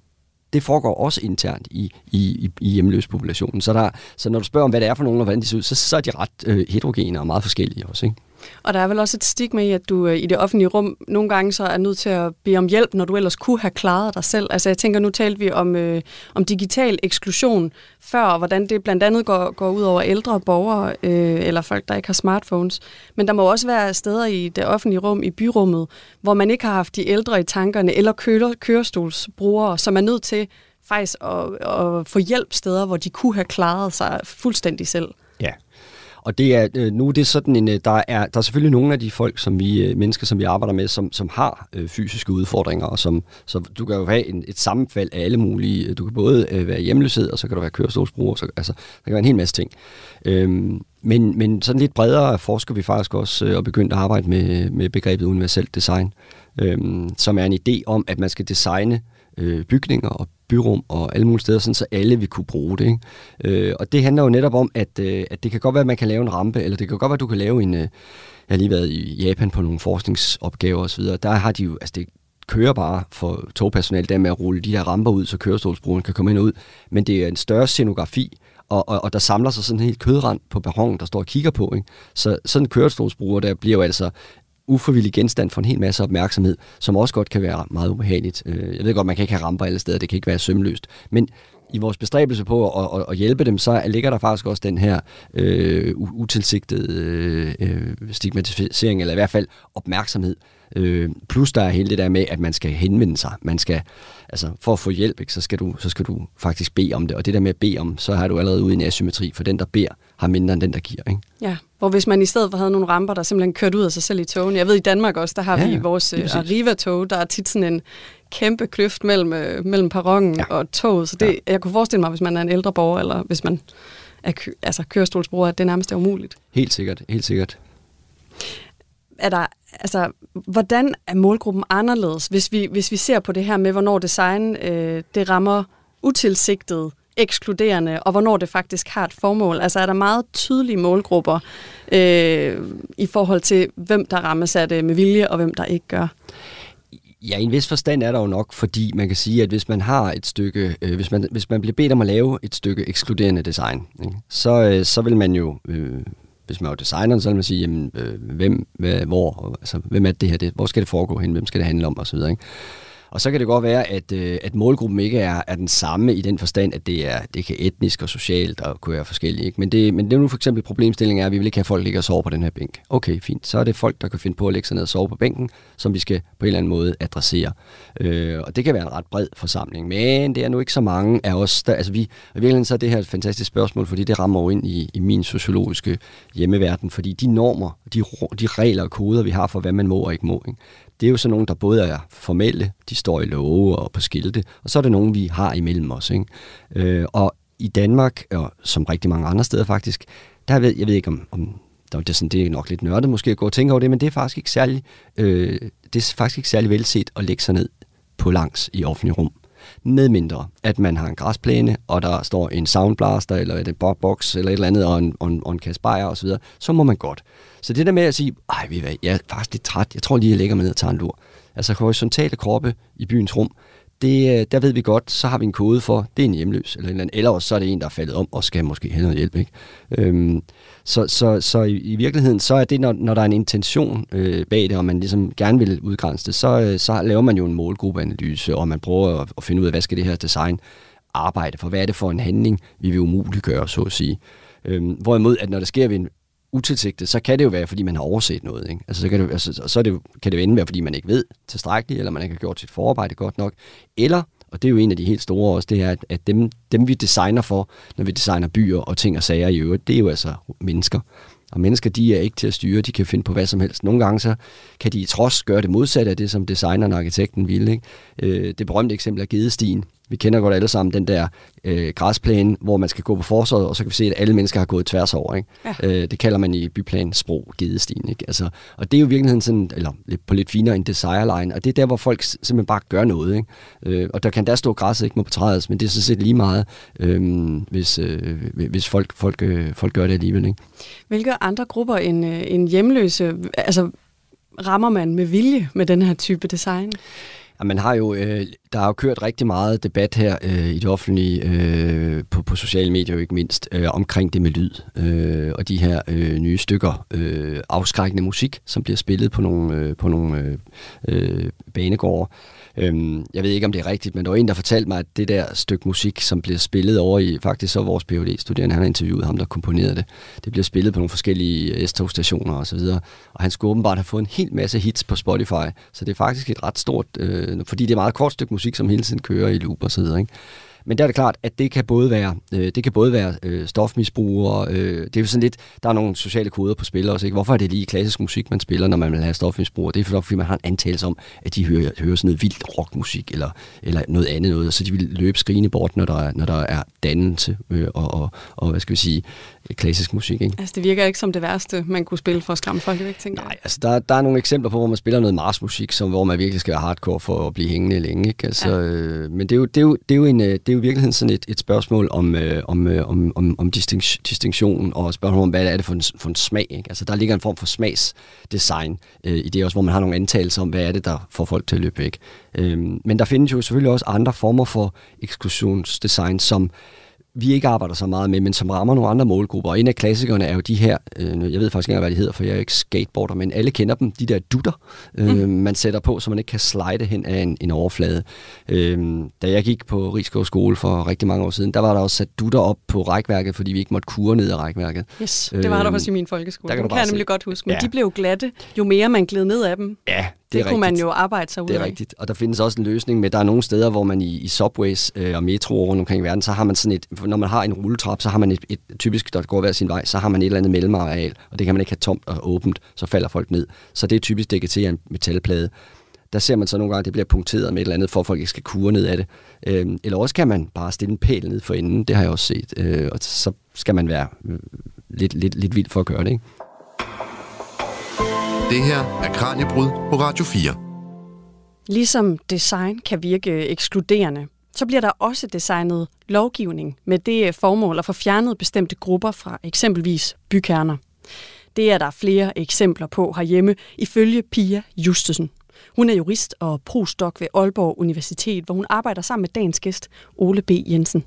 det foregår også internt i, i, i hjemløs populationen. Så, der, så når du spørger om, hvad det er for nogen, og hvordan de ser ud, så, så er de ret øh, heterogene og meget forskellige også. Ikke? Og der er vel også et stigma i, at du øh, i det offentlige rum nogle gange så er nødt til at bede om hjælp, når du ellers kunne have klaret dig selv. Altså jeg tænker, nu talte vi om, øh, om digital eksklusion før, og hvordan det blandt andet går, går ud over ældre borgere, øh, eller folk, der ikke har smartphones. Men der må også være steder i det offentlige rum, i byrummet, hvor man ikke har haft de ældre i tankerne, eller køler, kørestolsbrugere, som er nødt til faktisk at, at få hjælp steder, hvor de kunne have klaret sig fuldstændig selv. Og det er, øh, nu er det sådan en, øh, der er, der er selvfølgelig nogle af de folk, som vi, øh, mennesker, som vi arbejder med, som, som har øh, fysiske udfordringer, og som, så du kan jo have en, et sammenfald af alle mulige, du kan både øh, være hjemløshed, og så kan du være kørestolsbruger, så, altså, der kan være en hel masse ting. Øhm, men, men sådan lidt bredere forsker vi faktisk også, øh, og begyndt at arbejde med, med begrebet universelt design, øh, som er en idé om, at man skal designe øh, bygninger og byrum og alle mulige steder, sådan, så alle vil kunne bruge det. Ikke? Øh, og det handler jo netop om, at, øh, at det kan godt være, at man kan lave en rampe, eller det kan godt være, at du kan lave en... Øh, jeg har lige været i Japan på nogle forskningsopgaver osv., der har de jo, altså det kører bare for togpersonale, der med at rulle de her ramper ud, så kørestolsbrugeren kan komme ind og ud, men det er en større scenografi, og, og, og der samler sig sådan en helt kødrand på perronen, der står og kigger på. Ikke? Så sådan en kørestolsbruger, der bliver jo altså ufrivillig genstand for en hel masse opmærksomhed, som også godt kan være meget ubehageligt. Øh, jeg ved godt, man kan ikke have ramper alle steder, det kan ikke være sømløst. Men i vores bestræbelse på at, at, at hjælpe dem, så ligger der faktisk også den her øh, utilsigtede øh, stigmatisering, eller i hvert fald opmærksomhed. Øh, plus der er hele det der med, at man skal henvende sig. Man skal, altså for at få hjælp, ikke, så, skal du, så skal du faktisk bede om det. Og det der med at bede om, så har du allerede ude i en asymmetri, for den, der beder, har mindre end den, der giver. Ikke? Ja, hvor hvis man i stedet for havde nogle ramper, der simpelthen kørte ud af sig selv i togen. Jeg ved, i Danmark også, der har ja, vi vores uh, Arriva-tog, der er tit sådan en kæmpe kløft mellem, uh, mellem perronen ja. og toget. Så det, ja. jeg kunne forestille mig, hvis man er en ældre borger, eller hvis man er kø, altså kørestolsbruger, at det nærmest er umuligt. Helt sikkert, helt sikkert. Er der, altså, hvordan er målgruppen anderledes, hvis vi, hvis vi ser på det her med, hvornår design øh, det rammer utilsigtet ekskluderende, og hvornår det faktisk har et formål? Altså er der meget tydelige målgrupper øh, i forhold til, hvem der rammes af det med vilje, og hvem der ikke gør? Ja, i en vis forstand er der jo nok, fordi man kan sige, at hvis man har et stykke, øh, hvis, man, hvis man bliver bedt om at lave et stykke ekskluderende design, ikke, så, øh, så vil man jo, øh, hvis man er designeren, så vil man sige, jamen, øh, hvem, hvad, hvor, altså, hvem er det her, det, hvor skal det foregå hen, hvem skal det handle om, osv., ikke? Og så kan det godt være, at, øh, at målgruppen ikke er, er den samme i den forstand, at det er det kan etnisk og socialt og kunne være forskelligt. Ikke? Men, det, men det er nu for eksempel problemstillingen er, at vi vil ikke have folk ligge og sove på den her bænk. Okay, fint. Så er det folk, der kan finde på at lægge sig ned og sove på bænken, som vi skal på en eller anden måde adressere. Øh, og det kan være en ret bred forsamling. Men det er nu ikke så mange af os, der, altså vi, og i virkeligheden så er det her et fantastisk spørgsmål, fordi det rammer jo ind i, i min sociologiske hjemmeverden, fordi de normer, de, de regler og koder, vi har for, hvad man må og ikke må, ikke? Det er jo sådan nogle, der både er formelle, de står i love og på skilte, og så er det nogle, vi har imellem os. Ikke? Øh, og i Danmark, og som rigtig mange andre steder faktisk, der ved jeg ved ikke om, om der, det, er sådan, det er nok lidt nørdet måske at gå og tænke over det, men det er faktisk ikke særlig, øh, det er faktisk ikke særlig velset at lægge sig ned på langs i offentlig rum medmindre at man har en græsplæne, og der står en soundblaster, eller en box, eller et eller andet, og en, og en, og en kasse bajer osv., så må man godt. Så det der med at sige, ej, jeg er faktisk lidt træt, jeg tror lige, jeg lægger mig ned og tager en lur. Altså horisontale kroppe i byens rum, det, øh, der ved vi godt, så har vi en kode for, det er en hjemløs, eller, en eller, anden, eller også så er det en, der er faldet om og skal måske have noget hjælp. Ikke? Øhm, så, så, så i, i virkeligheden, så er det, når, når der er en intention øh, bag det, og man ligesom gerne vil udgrænse det, så, øh, så laver man jo en målgruppeanalyse, og man prøver at, at finde ud af, hvad skal det her design arbejde for? Hvad er det for en handling, vi vil umuliggøre, så at sige? Øhm, hvorimod, at når der sker ved en utilsigtet, så kan det jo være, fordi man har overset noget. Ikke? Altså, så, kan det, altså, så er det, kan det jo enten være, fordi man ikke ved tilstrækkeligt, eller man ikke har gjort sit forarbejde godt nok. Eller, og det er jo en af de helt store også, det er, at, at dem, dem vi designer for, når vi designer byer og ting og sager i øvrigt, det er jo altså mennesker. Og mennesker, de er ikke til at styre, de kan finde på hvad som helst. Nogle gange så kan de trods gøre det modsatte af det, som designeren og arkitekten ville. Ikke? Øh, det berømte eksempel er Gedestien, vi kender godt alle sammen den der øh, græsplæne, hvor man skal gå på forsøget, og så kan vi se, at alle mennesker har gået tværs over. Ikke? Ja. Øh, det kalder man i byplan sprog gedestien. Ikke? Altså, og det er jo i virkeligheden sådan, eller lidt, på lidt finere en desire line, og det er der, hvor folk simpelthen bare gør noget. Ikke? Øh, og der kan der stå græsset ikke må betrædes, men det er sådan set lige meget, øh, hvis, øh, hvis folk, folk, øh, folk gør det alligevel. Ikke? Hvilke andre grupper end, øh, end hjemløse, altså rammer man med vilje med den her type design? Ja, man har jo, øh, der har jo kørt rigtig meget debat her øh, i det offentlige, øh, på, på sociale medier jo ikke mindst, øh, omkring det med lyd, øh, og de her øh, nye stykker øh, afskrækkende musik, som bliver spillet på nogle, øh, på nogle øh, øh banegårde. Øhm, jeg ved ikke, om det er rigtigt, men der var en, der fortalte mig, at det der stykke musik, som bliver spillet over i, faktisk så vores phd studerende han har interviewet ham, der komponerede det, det bliver spillet på nogle forskellige øh, S-togstationer og så videre, og han skulle åbenbart have fået en hel masse hits på Spotify, så det er faktisk et ret stort, øh, fordi det er meget kort stykke musik, musik, som hele tiden kører i loop og så videre, ikke? Men der er det klart, at det kan både være, øh, det kan både være øh, og øh, det er jo sådan lidt, der er nogle sociale koder på spil også, ikke? Hvorfor er det lige klassisk musik, man spiller, når man vil have stofmisbrug? Det er fordi, man har en antagelse om, at de hører, hører sådan noget vildt rockmusik, eller, eller noget andet noget, så de vil løbe skrigende bort, når der er, når der er dannelse øh, og, og, og, hvad skal vi sige, klassisk musik. Ikke? Altså det virker ikke som det værste, man kunne spille for at skræmme folk væk, tænker Nej, altså der, der er nogle eksempler på, hvor man spiller noget marsmusik, som, hvor man virkelig skal være hardcore for at blive hængende længe. Ikke? Altså, ja. øh, men det er, jo, det, er jo, det, er jo en, øh, det er jo i virkeligheden sådan et, et spørgsmål om, øh, om, øh, om, om, om distinktion, og spørgsmål om, hvad er det for en, for en smag. Ikke? Altså der ligger en form for smagsdesign øh, i det også, hvor man har nogle antagelser om, hvad er det, der får folk til at løbe væk. Øh, men der findes jo selvfølgelig også andre former for eksklusionsdesign, som vi ikke arbejder så meget med, men som rammer nogle andre målgrupper. Og en af klassikerne er jo de her, øh, jeg ved faktisk ikke hvad de hedder, for jeg er ikke skateboarder, men alle kender dem, de der dutter, øh, mm. man sætter på, så man ikke kan slide hen af en, en overflade. Øh, da jeg gik på Rigskov skole for rigtig mange år siden, der var der også sat dutter op på rækværket, fordi vi ikke måtte kure ned af rækværket. Yes, det var der øh, også i min folkeskole. Der kan, kan jeg nemlig godt huske, men ja. de blev glatte, jo mere man gled ned af dem. Ja, det, det kunne rigtigt. man jo arbejde sig ud Det er af. rigtigt. Og der findes også en løsning med, der er nogle steder, hvor man i, i subways øh, og metroer rundt omkring i verden, så har man sådan et, når man har en rulletrap, så har man et, et, typisk, der går hver sin vej, så har man et eller andet mellemmaterial, og det kan man ikke have tomt og åbent, så falder folk ned. Så det er typisk dækket til en metalplade. Der ser man så nogle gange, at det bliver punkteret med et eller andet, for at folk ikke skal kure ned af det. Øh, eller også kan man bare stille en pæl ned for enden, det har jeg også set. Øh, og så skal man være øh, lidt, lidt, lidt vild for at gøre det, ikke? Det her er Kranjebrud på Radio 4. Ligesom design kan virke ekskluderende, så bliver der også designet lovgivning med det øh, formål at få fjernet bestemte grupper fra eksempelvis bykerner. Det er der flere eksempler på herhjemme, ifølge Pia Justesen. Hun er jurist og prostok ved Aalborg Universitet, hvor hun arbejder sammen med dagens gæst, Ole B. Jensen.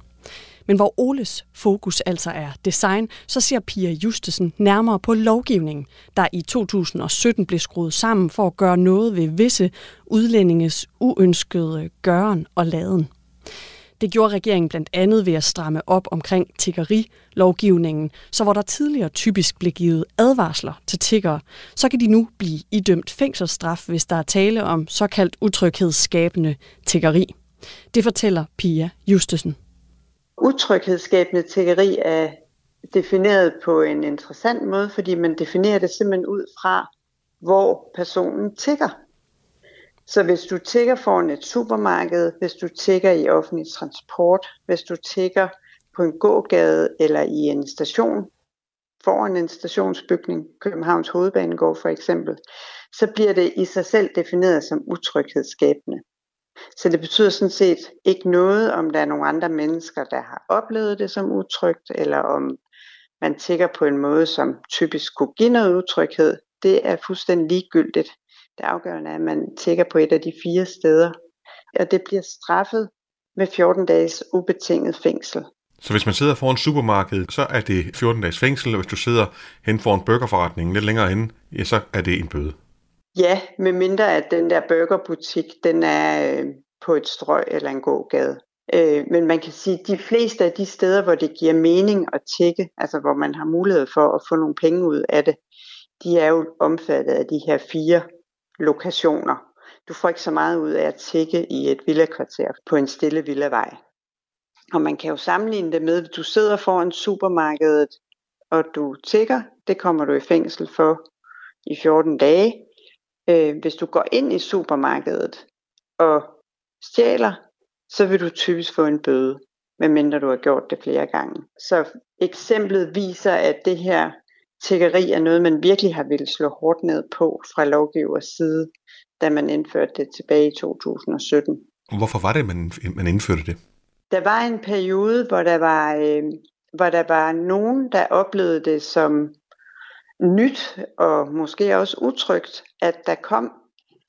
Men hvor Oles fokus altså er design, så ser Pia Justesen nærmere på lovgivningen, der i 2017 blev skruet sammen for at gøre noget ved visse udlændinges uønskede gøren og laden. Det gjorde regeringen blandt andet ved at stramme op omkring tiggeri-lovgivningen, så hvor der tidligere typisk blev givet advarsler til tiggere, så kan de nu blive idømt fængselsstraf, hvis der er tale om såkaldt utryghedsskabende tiggeri. Det fortæller Pia Justesen. Utryghedsskabende tækkeri er defineret på en interessant måde, fordi man definerer det simpelthen ud fra, hvor personen tigger. Så hvis du tigger foran et supermarked, hvis du tigger i offentlig transport, hvis du tigger på en gågade eller i en station, foran en stationsbygning, Københavns Hovedbanegård for eksempel, så bliver det i sig selv defineret som utryghedsskabende. Så det betyder sådan set ikke noget, om der er nogle andre mennesker, der har oplevet det som utrygt, eller om man tigger på en måde, som typisk kunne give noget utryghed. Det er fuldstændig ligegyldigt. Det afgørende er, at man tigger på et af de fire steder, og det bliver straffet med 14 dages ubetinget fængsel. Så hvis man sidder foran supermarkedet, så er det 14 dages fængsel, og hvis du sidder hen foran burgerforretningen lidt længere hen, ja, så er det en bøde. Ja, medmindre at den der burgerbutik, den er øh, på et strøg eller en gågade. Øh, men man kan sige, at de fleste af de steder, hvor det giver mening at tjekke, altså hvor man har mulighed for at få nogle penge ud af det, de er jo omfattet af de her fire lokationer. Du får ikke så meget ud af at tjekke i et villakvarter på en stille villavej. Og man kan jo sammenligne det med, at du sidder foran supermarkedet, og du tigger, det kommer du i fængsel for i 14 dage. Øh, hvis du går ind i supermarkedet og stjæler, så vil du typisk få en bøde, medmindre du har gjort det flere gange. Så eksemplet viser, at det her tiggeri er noget, man virkelig har ville slå hårdt ned på fra lovgivers side, da man indførte det tilbage i 2017. Hvorfor var det, man, man indførte det? Der var en periode, hvor der var, øh, hvor der var nogen, der oplevede det som nyt og måske også utrygt, at der kom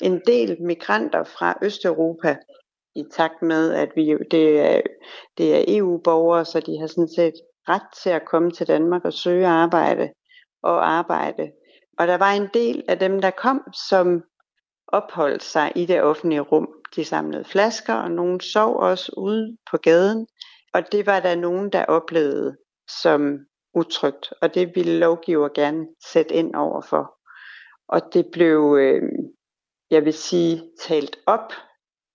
en del migranter fra Østeuropa i takt med, at vi det er, det er EU-borgere, så de har sådan set ret til at komme til Danmark og søge arbejde og arbejde. Og der var en del af dem, der kom, som opholdt sig i det offentlige rum. De samlede flasker, og nogen sov også ude på gaden. Og det var der nogen, der oplevede som utrygt, og det ville lovgiver gerne sætte ind over for. Og det blev, øh, jeg vil sige, talt op,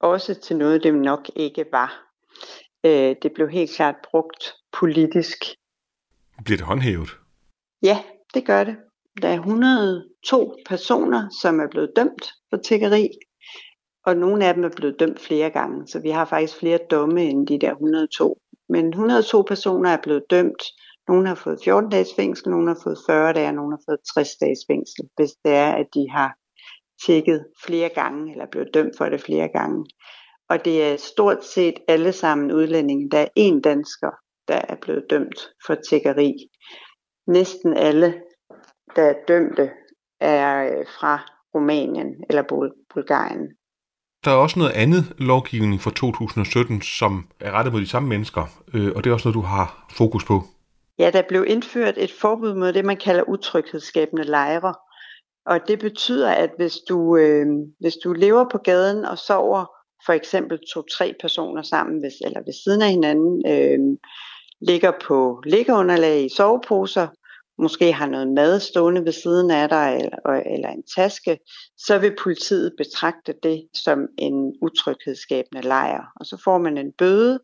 også til noget, det nok ikke var. øh, det blev helt klart brugt politisk. Bliver det håndhævet? Ja, det gør det. Der er 102 personer, som er blevet dømt for tiggeri, og nogle af dem er blevet dømt flere gange, så vi har faktisk flere domme end de der 102. Men 102 personer er blevet dømt. Nogle har fået 14 dages fængsel, nogle har fået 40 dage, og nogle har fået 60 dages fængsel, hvis det er, at de har tjekket flere gange, eller blevet dømt for det flere gange. Og det er stort set alle sammen udlændinge. Der er én dansker, der er blevet dømt for tiggeri. Næsten alle, der er dømte, er øh, fra Rumænien eller Bulgarien. Der er også noget andet lovgivning fra 2017, som er rettet mod de samme mennesker, øh, og det er også noget, du har fokus på. Ja, der blev indført et forbud mod det, man kalder utryghedsskabende lejre. Og det betyder, at hvis du, øh, hvis du lever på gaden og sover for eksempel to-tre personer sammen, hvis, eller ved siden af hinanden, øh, ligger på liggeunderlag i soveposer, måske har noget mad stående ved siden af dig, eller, eller en taske, så vil politiet betragte det som en utryghedsskabende lejr. Og så får man en bøde,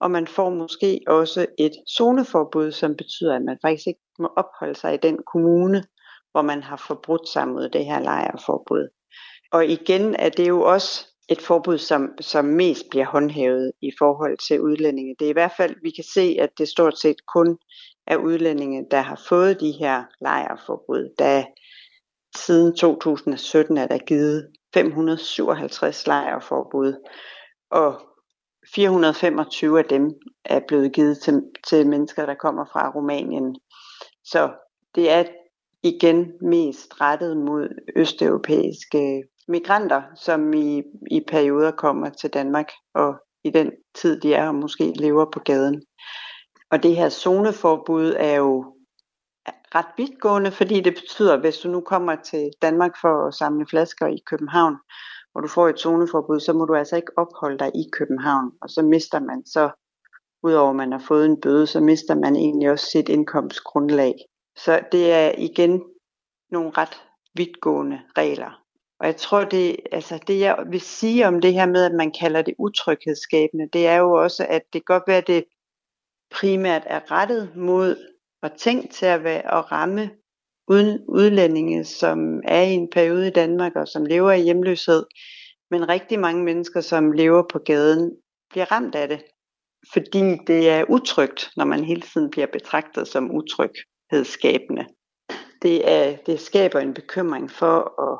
og man får måske også et zoneforbud, som betyder, at man faktisk ikke må opholde sig i den kommune, hvor man har forbrudt sig mod det her lejerforbud. Og igen er det jo også et forbud, som, som mest bliver håndhævet i forhold til udlændinge. Det er i hvert fald, vi kan se, at det stort set kun er udlændinge, der har fået de her lejerforbud. Da siden 2017 er der givet 557 lejerforbud, og 425 af dem er blevet givet til, til mennesker, der kommer fra Rumænien. Så det er igen mest rettet mod østeuropæiske migranter, som i, i perioder kommer til Danmark, og i den tid, de er og måske lever på gaden. Og det her zoneforbud er jo ret vidtgående, fordi det betyder, at hvis du nu kommer til Danmark for at samle flasker i København, og du får et zoneforbud, så må du altså ikke opholde dig i København, og så mister man så, udover at man har fået en bøde, så mister man egentlig også sit indkomstgrundlag. Så det er igen nogle ret vidtgående regler. Og jeg tror, det, altså det jeg vil sige om det her med, at man kalder det utryghedsskabende, det er jo også, at det godt være, at det primært er rettet mod og tænkt til at, være, at ramme udlændinge, som er i en periode i Danmark og som lever i hjemløshed. Men rigtig mange mennesker, som lever på gaden, bliver ramt af det. Fordi det er utrygt, når man hele tiden bliver betragtet som utryghedsskabende. Det, er, det skaber en bekymring for at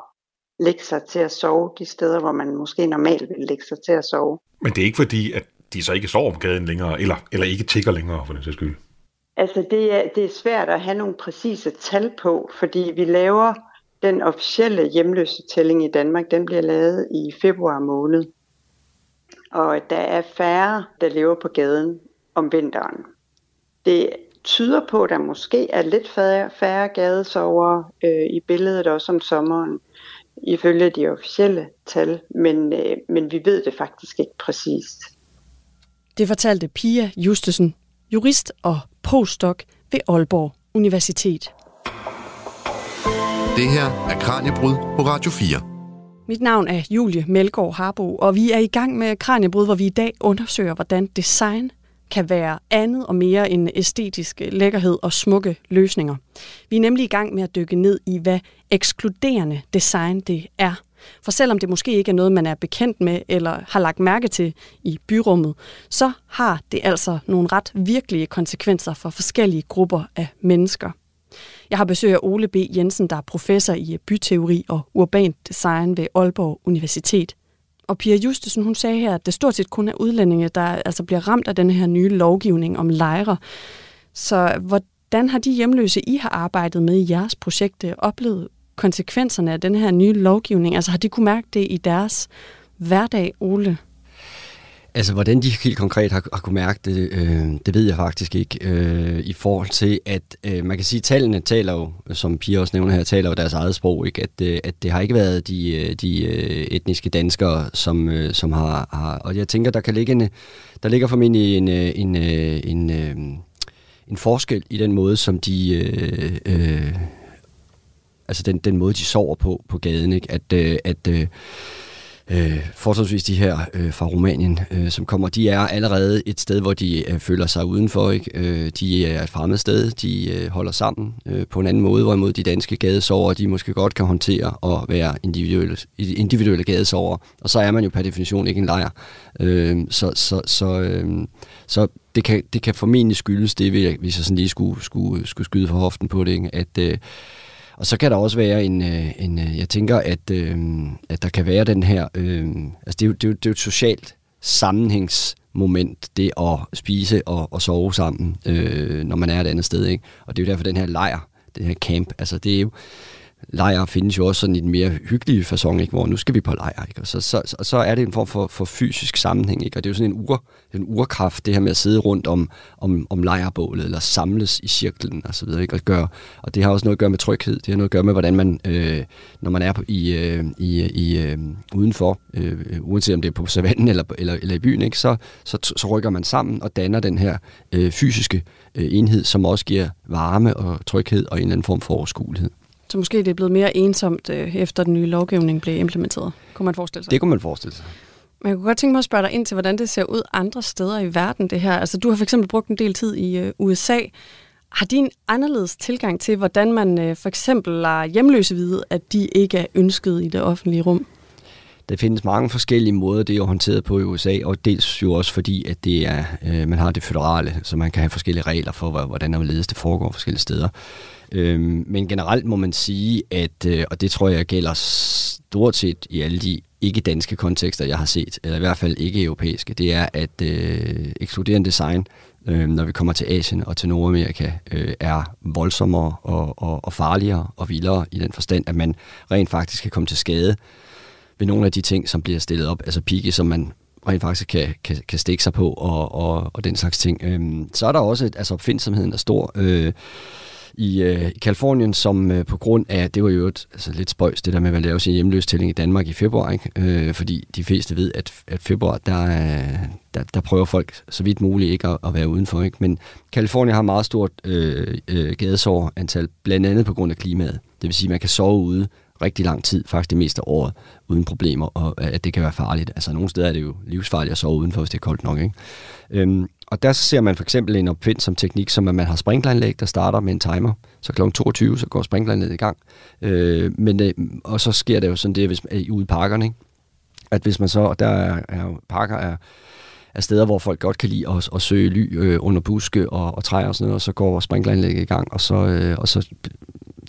lægge sig til at sove de steder, hvor man måske normalt vil lægge sig til at sove. Men det er ikke fordi, at de så ikke sover på gaden længere, eller, eller ikke tigger længere for den sags skyld? Altså det er, det er svært at have nogle præcise tal på, fordi vi laver den officielle hjemløse tælling i Danmark, den bliver lavet i februar måned. Og der er færre, der lever på gaden om vinteren. Det tyder på, at der måske er lidt færre, færre gadesover øh, i billedet også om sommeren, ifølge de officielle tal, men, øh, men vi ved det faktisk ikke præcist. Det fortalte Pia Justesen, jurist og postdoc ved Aalborg Universitet. Det her er Kranjebrud på Radio 4. Mit navn er Julie Melgaard Harbo, og vi er i gang med Kranjebrud, hvor vi i dag undersøger, hvordan design kan være andet og mere end æstetisk lækkerhed og smukke løsninger. Vi er nemlig i gang med at dykke ned i, hvad ekskluderende design det er. For selvom det måske ikke er noget, man er bekendt med eller har lagt mærke til i byrummet, så har det altså nogle ret virkelige konsekvenser for forskellige grupper af mennesker. Jeg har besøg af Ole B. Jensen, der er professor i byteori og urban design ved Aalborg Universitet. Og Pia Justesen, hun sagde her, at det stort set kun er udlændinge, der altså bliver ramt af den her nye lovgivning om lejre. Så hvordan har de hjemløse, I har arbejdet med i jeres projekt, øh, oplevet konsekvenserne af den her nye lovgivning? Altså har de kunne mærke det i deres hverdag, Ole? Altså, hvordan de helt konkret har, har kunne mærke det, øh, det ved jeg faktisk ikke. Øh, I forhold til, at øh, man kan sige, at tallene taler jo, som Pia også nævner her, taler jo deres eget sprog. Ikke? At, øh, at det har ikke været de, øh, de øh, etniske danskere, som, øh, som har, har... Og jeg tænker, der kan ligge en, der ligger formentlig en, øh, en, øh, en, en, en forskel i den måde, som de... Øh, øh, altså den, den måde, de sover på på gaden. Ikke? At, øh, at øh, øh, forholdsvis de her øh, fra Rumænien, øh, som kommer, de er allerede et sted, hvor de øh, føler sig udenfor. Ikke? Øh, de er et fremmed sted, de øh, holder sammen øh, på en anden måde, hvorimod de danske gadesover, de måske godt kan håndtere og være individuelle, individuelle gadesover. Og så er man jo per definition ikke en lejr. Øh, så så, så, øh, så det, kan, det kan formentlig skyldes det, hvis jeg sådan lige skulle, skulle, skulle skyde for hoften på det, ikke? at øh, og så kan der også være en, øh, en øh, jeg tænker, at, øh, at der kan være den her, øh, altså det er, jo, det, er jo, det er jo et socialt sammenhængsmoment, det at spise og, og sove sammen, øh, når man er et andet sted. Ikke? Og det er jo derfor den her lejr, den her camp, altså det er jo, lejre findes jo også sådan i den mere hyggelige fasong, ikke? hvor nu skal vi på lejr. Ikke? Og så, så, så er det en form for, for fysisk sammenhæng. Ikke? Og det er jo sådan en, ur, en urkraft, det her med at sidde rundt om, om, om lejrbålet, eller samles i cirklen og så videre. Ikke? Og, gøre, og det har også noget at gøre med tryghed. Det har noget at gøre med, hvordan man, øh, når man er på, i, øh, i, i, øh, udenfor, øh, uanset om det er på savannen eller, eller, eller i byen, ikke? Så, så, så rykker man sammen og danner den her øh, fysiske øh, enhed, som også giver varme og tryghed og en eller anden form for overskuelighed. Så måske det er blevet mere ensomt, øh, efter den nye lovgivning blev implementeret, kunne man forestille sig? Det kunne man forestille sig. Men jeg kunne godt tænke mig at spørge dig ind til, hvordan det ser ud andre steder i verden, det her. Altså, du har for eksempel brugt en del tid i øh, USA. Har de en anderledes tilgang til, hvordan man øh, for eksempel lader hjemløse vide, at de ikke er ønsket i det offentlige rum? Der findes mange forskellige måder, det er håndteret på i USA, og dels jo også fordi, at det er, øh, man har det føderale, så man kan have forskellige regler for, hvordan og hvorledes det foregår forskellige steder. Øhm, men generelt må man sige, at, øh, og det tror jeg gælder stort set i alle de ikke-danske kontekster, jeg har set, eller i hvert fald ikke-europæiske, det er, at øh, ekskluderende design, øh, når vi kommer til Asien og til Nordamerika, øh, er voldsommere og, og, og farligere og vildere i den forstand, at man rent faktisk kan komme til skade ved nogle af de ting, som bliver stillet op, altså pigge, som man rent faktisk kan, kan, kan stikke sig på og, og, og den slags ting. Øhm, så er der også, altså opfindsomheden er stor. Øh, i, øh, i Kalifornien, som øh, på grund af, det var jo et, altså lidt spøjs, det der med at lave sin hjemløstælling i Danmark i februar, ikke? Øh, fordi de fleste ved, at, at februar, der, øh, der, der prøver folk så vidt muligt ikke at, at være udenfor. Ikke? Men Kalifornien har meget stort øh, øh, gadesår-antal, blandt andet på grund af klimaet. Det vil sige, at man kan sove ude rigtig lang tid, faktisk det meste af året, uden problemer, og øh, at det kan være farligt. Altså nogle steder er det jo livsfarligt at sove udenfor, hvis det er koldt nok. Ikke? Øhm, og der ser man for eksempel en opfindsom teknik, som at man har sprinkleranlæg, der starter med en timer. Så kl. 22, så går sprinkleranlægget i gang. Øh, men, øh, og så sker det jo sådan det, hvis man er ude i parkerne, ikke? at hvis man så, og der er, er parker er, er steder, hvor folk godt kan lide at, at søge ly øh, under buske og, og træer og sådan noget, og så går sprinkleranlægget i gang, og så, øh, og så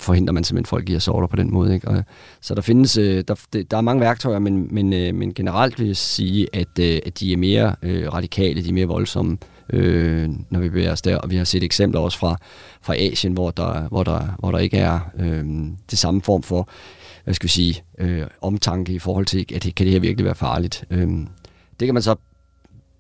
forhindrer man simpelthen folk i at sove der på den måde. Ikke? Og, så der findes, øh, der, der er mange værktøjer, men, men, øh, men generelt vil jeg sige, at, øh, at de er mere øh, radikale, de er mere voldsomme, øh, når vi bevæger os der. Og vi har set eksempler også fra, fra Asien, hvor der, hvor der, hvor der ikke er øh, det samme form for hvad skal vi sige, øh, omtanke i forhold til, at det, kan det her virkelig være farligt. Øh, det kan man så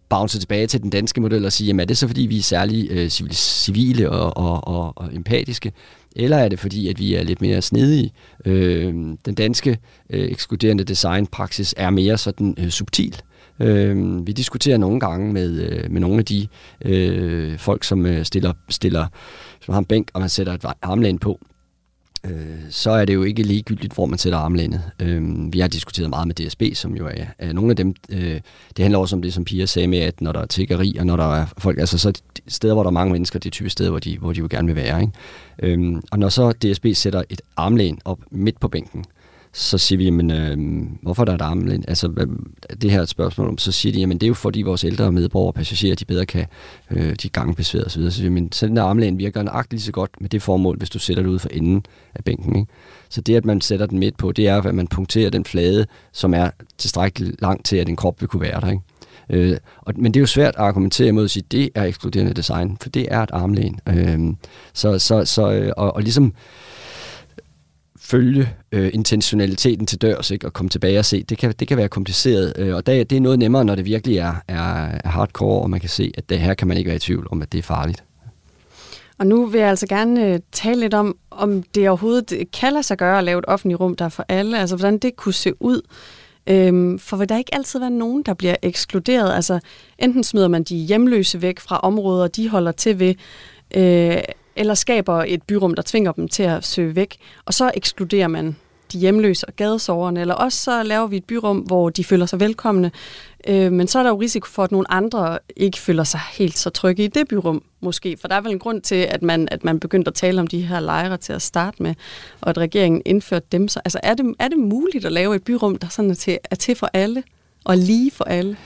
bounce tilbage til den danske model og sige, jamen er det så fordi, vi er særlig øh, civile og, og, og, og empatiske? Eller er det fordi, at vi er lidt mere snedige? Øh, den danske øh, ekskluderende designpraksis er mere sådan øh, subtil. Øh, vi diskuterer nogle gange med, øh, med nogle af de øh, folk, som øh, stiller, stiller som har en bænk, og man sætter et armlæn på øh, så er det jo ikke ligegyldigt, hvor man sætter armlænet. Øh, vi har diskuteret meget med DSB, som jo er, er nogle af dem. Øh, det handler også om det, som Pia sagde med, at når der er tiggeri, og når der er folk, altså så steder, hvor der er mange mennesker, det er typisk steder, hvor de, hvor de jo gerne vil være. Ikke? Øh, og når så DSB sætter et armlæn op midt på bænken, øh, så siger vi, jamen, øh, hvorfor der er et armlæn? Altså, det her er et spørgsmål, så siger de, jamen, det er jo fordi vores ældre medborgere og passagerer, de bedre kan, øh, de gangbesværet osv. Så, siger, men, så den der armlæn virker nøjagtigt lige så godt med det formål, hvis du sætter det ud for enden af bænken. Ikke? Så det, at man sætter den midt på, det er, at man punkterer den flade, som er tilstrækkeligt langt til, at en krop vil kunne være der. Ikke? Øh, og, men det er jo svært at argumentere imod at sige, at det er ekskluderende design, for det er et armlæn. Øh, så, så, så, øh, og, og ligesom følge øh, intentionaliteten til dørs, ikke? og komme tilbage og se. Det kan, det kan være kompliceret, øh, og det, det er noget nemmere, når det virkelig er, er, er hardcore, og man kan se, at det her kan man ikke være i tvivl om, at det er farligt. Og nu vil jeg altså gerne øh, tale lidt om, om det overhovedet kan lade sig gøre at lave et offentligt rum, der er for alle, altså hvordan det kunne se ud. Øhm, for vil der ikke altid være nogen, der bliver ekskluderet? Altså enten smider man de hjemløse væk fra områder, de holder til ved, øh, eller skaber et byrum, der tvinger dem til at søge væk, og så ekskluderer man de hjemløse og gadesoverne, eller også så laver vi et byrum, hvor de føler sig velkomne. Øh, men så er der jo risiko for, at nogle andre ikke føler sig helt så trygge i det byrum, måske. For der er vel en grund til, at man, at man begyndte at tale om de her lejre til at starte med, og at regeringen indførte dem. Så, altså, er det, er det muligt at lave et byrum, der sådan er til, er til for alle, og lige for alle?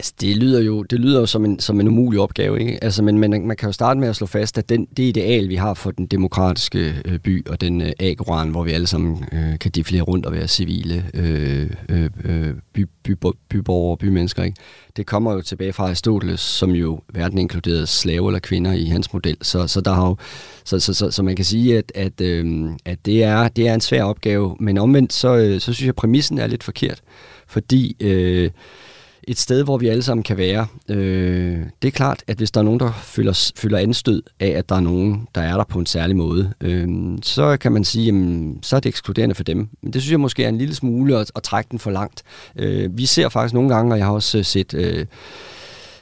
Altså, det lyder jo, det lyder jo som, en, som en umulig opgave, ikke? Altså, men, men man kan jo starte med at slå fast, at den, det ideal, vi har for den demokratiske øh, by og den øh, agoran, hvor vi alle sammen øh, kan defilere rundt og være civile øh, øh, øh by, by, byborgere og bymennesker, ikke? det kommer jo tilbage fra Aristoteles, som jo verden inkluderede slave eller kvinder i hans model. Så, så, der har jo, så, så, så, så man kan sige, at, at, øh, at det, er, det er en svær opgave, men omvendt, så, øh, så synes jeg, at præmissen er lidt forkert, fordi... Øh, et sted, hvor vi alle sammen kan være. Øh, det er klart, at hvis der er nogen, der føler, føler anstød af, at der er nogen, der er der på en særlig måde, øh, så kan man sige, jamen, så er det ekskluderende for dem. Men det synes jeg måske er en lille smule at, at trække den for langt. Øh, vi ser faktisk nogle gange, og jeg har også øh, set... Øh,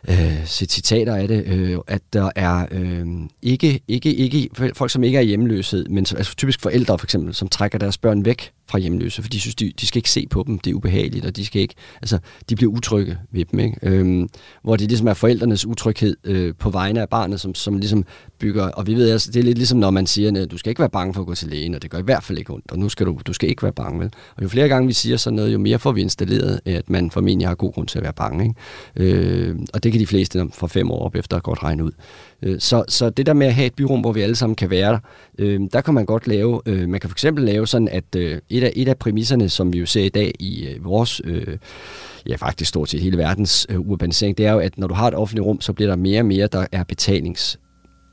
øh, se citater af det, øh, at der er øh, ikke, ikke, ikke folk, som ikke er hjemløshed, men altså typisk forældre for eksempel, som trækker deres børn væk fra hjemløse, for de synes, de, de skal ikke se på dem, det er ubehageligt, og de skal ikke, altså, de bliver utrygge ved dem, ikke? Øhm, hvor det ligesom er forældrenes utryghed øh, på vegne af barnet, som, som ligesom bygger, og vi ved, altså, det er lidt ligesom, når man siger, at du skal ikke være bange for at gå til lægen, og det gør i hvert fald ikke ondt, og nu skal du, du skal ikke være bange, vel? Og jo flere gange vi siger sådan noget, jo mere får vi installeret, at man formentlig har god grund til at være bange, ikke? Øh, og det kan de fleste fra fem år op efter godt regne ud. Øh, så, så det der med at have et byrum, hvor vi alle sammen kan være der, øh, der kan man godt lave, øh, man kan for eksempel lave sådan, at øh, et, af, et af præmisserne, som vi jo ser i dag i øh, vores, øh, ja faktisk stort set hele verdens øh, urbanisering, det er jo, at når du har et offentligt rum, så bliver der mere og mere, der er betalings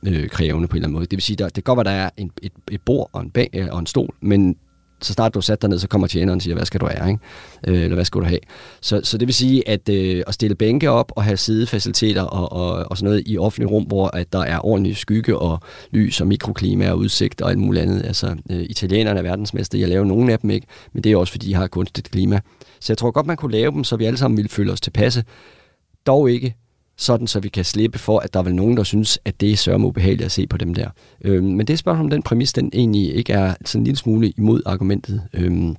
øh, krævende på en eller anden måde. Det vil sige, der, det kan godt være, der er en, et, et bord og en, bag, øh, og en stol, men så snart du er sat derned, så kommer tjeneren og siger, hvad skal du have, ikke? Øh, eller hvad skal du have? Så, så det vil sige, at øh, at stille bænke op og have sidefaciliteter og, og, og sådan noget i offentlig rum, hvor at der er ordentlig skygge og lys og mikroklima og udsigt og alt muligt andet. Altså, øh, italienerne er verdensmester i at lave nogle af dem, ikke? Men det er også, fordi de har kunstigt klima. Så jeg tror godt, man kunne lave dem, så vi alle sammen ville føle os tilpasse. Dog ikke sådan så vi kan slippe for, at der er vel nogen, der synes, at det er sørme ubehageligt at se på dem der. Øhm, men det er spørgsmål om den præmis, den egentlig ikke er sådan en lille smule imod argumentet, øhm,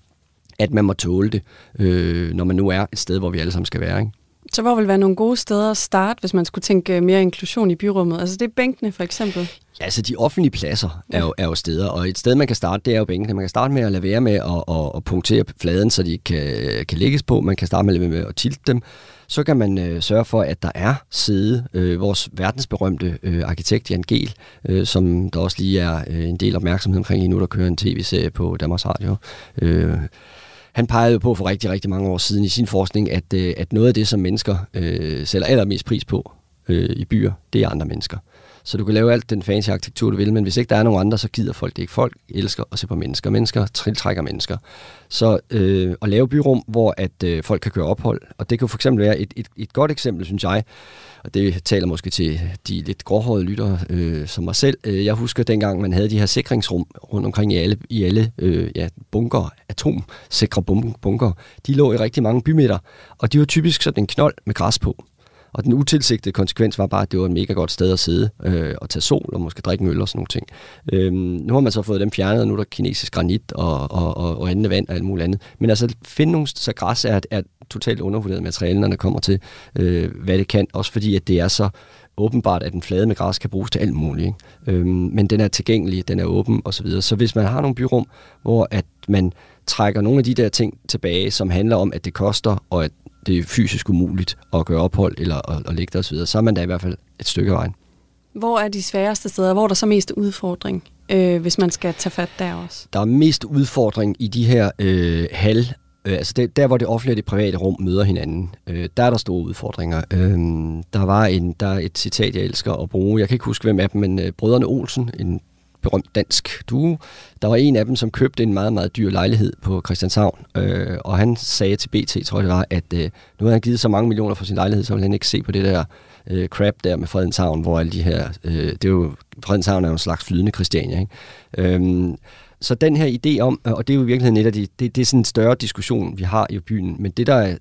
at man må tåle det, øh, når man nu er et sted, hvor vi alle sammen skal være. Ikke? Så hvor vil være nogle gode steder at starte, hvis man skulle tænke mere inklusion i byrummet? Altså det er bænkene for eksempel. Ja, altså de offentlige pladser er jo, er jo steder, og et sted, man kan starte, det er jo bænkene. Man kan starte med at lade være med at, at, at punktere fladen, så de kan, kan lægges på. Man kan starte med at lade være med at tilte dem så kan man øh, sørge for, at der er side. Øh, vores verdensberømte øh, arkitekt Jan Gehl, øh, som der også lige er øh, en del opmærksomhed omkring lige nu, der kører en tv-serie på Danmarks Radio. Øh, han pegede på for rigtig, rigtig mange år siden i sin forskning, at, øh, at noget af det, som mennesker øh, sælger allermest pris på øh, i byer, det er andre mennesker. Så du kan lave alt den fancy arkitektur, du vil, men hvis ikke der er nogen andre, så gider folk det ikke. Folk elsker at se på mennesker. Mennesker tiltrækker mennesker. Så øh, at lave byrum, hvor at øh, folk kan køre ophold, og det kan for eksempel være et, et, et godt eksempel, synes jeg, og det taler måske til de lidt gråhårede lyttere øh, som mig selv. Øh, jeg husker dengang, man havde de her sikringsrum rundt omkring i alle, i alle øh, ja, bunker, atomsikre bunker. De lå i rigtig mange bymidter, og de var typisk sådan en knold med græs på. Og den utilsigtede konsekvens var bare, at det var et mega godt sted at sidde øh, og tage sol og måske drikke en øl og sådan nogle ting. Øhm, nu har man så fået dem fjernet, og nu er der kinesisk granit og, og, og, og andet vand og alt muligt andet. Men altså, finde nogle, så græs er, er totalt undervurderet materiale, når det kommer til, øh, hvad det kan. Også fordi, at det er så åbenbart, at en flade med græs kan bruges til alt muligt. Ikke? Øhm, men den er tilgængelig, den er åben osv. Så, videre. så hvis man har nogle byrum, hvor at man trækker nogle af de der ting tilbage, som handler om, at det koster, og at det er fysisk umuligt at gøre ophold eller at, at lægge der osv., så er man da i hvert fald et stykke af vejen. Hvor er de sværeste steder? Hvor er der så mest udfordring, øh, hvis man skal tage fat der også? Der er mest udfordring i de her øh, hal Øh, altså det, der, hvor det offentlige og det private rum møder hinanden, øh, der er der store udfordringer. Øh, der var en, der er et citat, jeg elsker at bruge. Jeg kan ikke huske, hvem af dem, men øh, Brødrene Olsen, en berømt dansk duo. Der var en af dem, som købte en meget, meget dyr lejlighed på Christianshavn, øh, og han sagde til BT, tror jeg det var, at øh, nu havde han givet så mange millioner for sin lejlighed, så ville han ikke se på det der øh, crap der med Fredenshavn, hvor alle de her, øh, det er jo, Fredenshavn er jo en slags flydende Christiania, ikke? Øhm, så den her idé om, og det er jo i virkeligheden et af de, det, det er sådan en større diskussion, vi har i byen, men det der er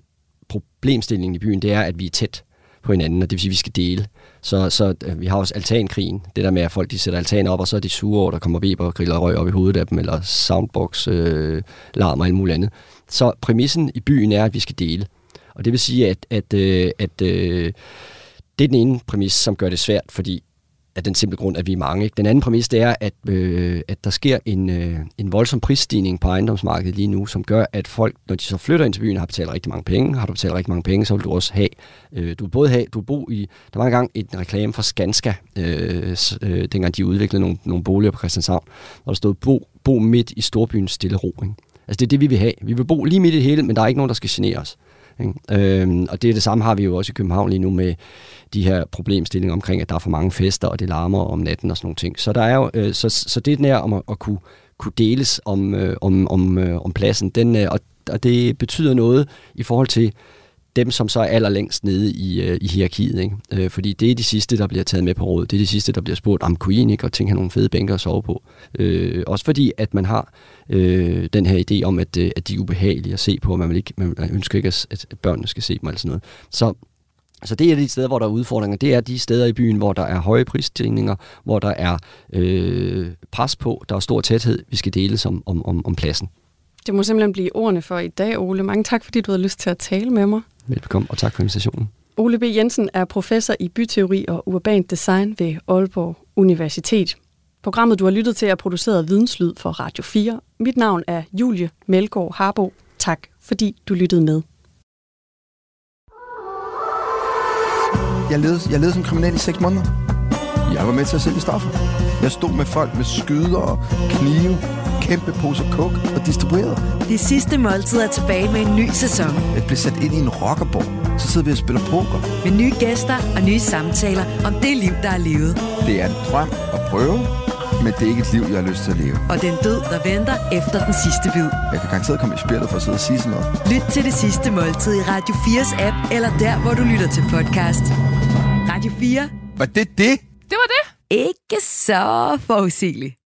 problemstillingen i byen, det er, at vi er tæt på hinanden, og det vil sige, at vi skal dele. Så, så øh, vi har også altankrigen, det der med, at folk de sætter altaner op, og så er de sure over, der kommer Weber og griller røg op i hovedet af dem, eller soundbox, øh, larm og alt muligt andet. Så præmissen i byen er, at vi skal dele. Og det vil sige, at, at, øh, at øh, det er den ene præmis, som gør det svært, fordi af den simple grund, at vi er mange. Ikke? Den anden præmis, det er, at, øh, at der sker en, øh, en voldsom prisstigning på ejendomsmarkedet lige nu, som gør, at folk, når de så flytter ind til byen, har betalt rigtig mange penge. Har du betalt rigtig mange penge, så vil du også have, øh, du vil både have, du bo i, der var engang en reklame for Skanska, øh, øh, dengang de udviklede nogle, nogle boliger på Christianshavn, hvor der stod, bo, bo midt i storbyens stille ro. Ikke? Altså det er det, vi vil have. Vi vil bo lige midt i det hele, men der er ikke nogen, der skal genere os. Ikke? Øhm, og det er det samme har vi jo også i København lige nu med de her problemstillinger omkring, at der er for mange fester, og det larmer om natten og sådan nogle ting. Så, der er jo, øh, så, så det er den her om at, at kunne, kunne deles om, øh, om, om, øh, om pladsen, den, øh, og, og det betyder noget i forhold til dem, som så er allerlængst nede i, øh, i hierarkiet. Ikke? Øh, fordi det er de sidste, der bliver taget med på råd. Det er de sidste, der bliver spurgt, om kunne I ikke og tænke nogle fede bænker at sove på. Øh, også fordi, at man har øh, den her idé om, at, øh, at de er ubehagelige at se på, og man, vil ikke, man ønsker ikke, at, at børnene skal se dem eller sådan noget. Så så det er de steder, hvor der er udfordringer. Det er de steder i byen, hvor der er høje prisstigninger, hvor der er øh, pres på, der er stor tæthed, vi skal dele om, om, om, om pladsen. Det må simpelthen blive ordene for i dag, Ole. Mange tak, fordi du havde lyst til at tale med mig. Velbekomme, og tak for invitationen. Ole B. Jensen er professor i byteori og urban design ved Aalborg Universitet. Programmet, du har lyttet til, er produceret af Videnslyd for Radio 4. Mit navn er Julie Melgaard Harbo. Tak, fordi du lyttede med. Jeg levede, jeg levede som kriminel i seks måneder. Jeg var med til at sælge stoffer. Jeg stod med folk med skyder og knive, kæmpe poser kok og distribuerede. Det sidste måltid er tilbage med en ny sæson. Jeg blev sat ind i en rockerborg. Så sidder vi og spiller poker. Med nye gæster og nye samtaler om det liv, der er levet. Det er en drøm at prøve, men det er ikke et liv, jeg har lyst til at leve. Og den død, der venter efter den sidste bid. Jeg kan garanteret komme i spillet for at sidde og sige sådan noget. Lyt til det sidste måltid i Radio 4's app, eller der, hvor du lytter til podcast. Radio 4. Var det det? Det var det. Ikke så forudsigeligt.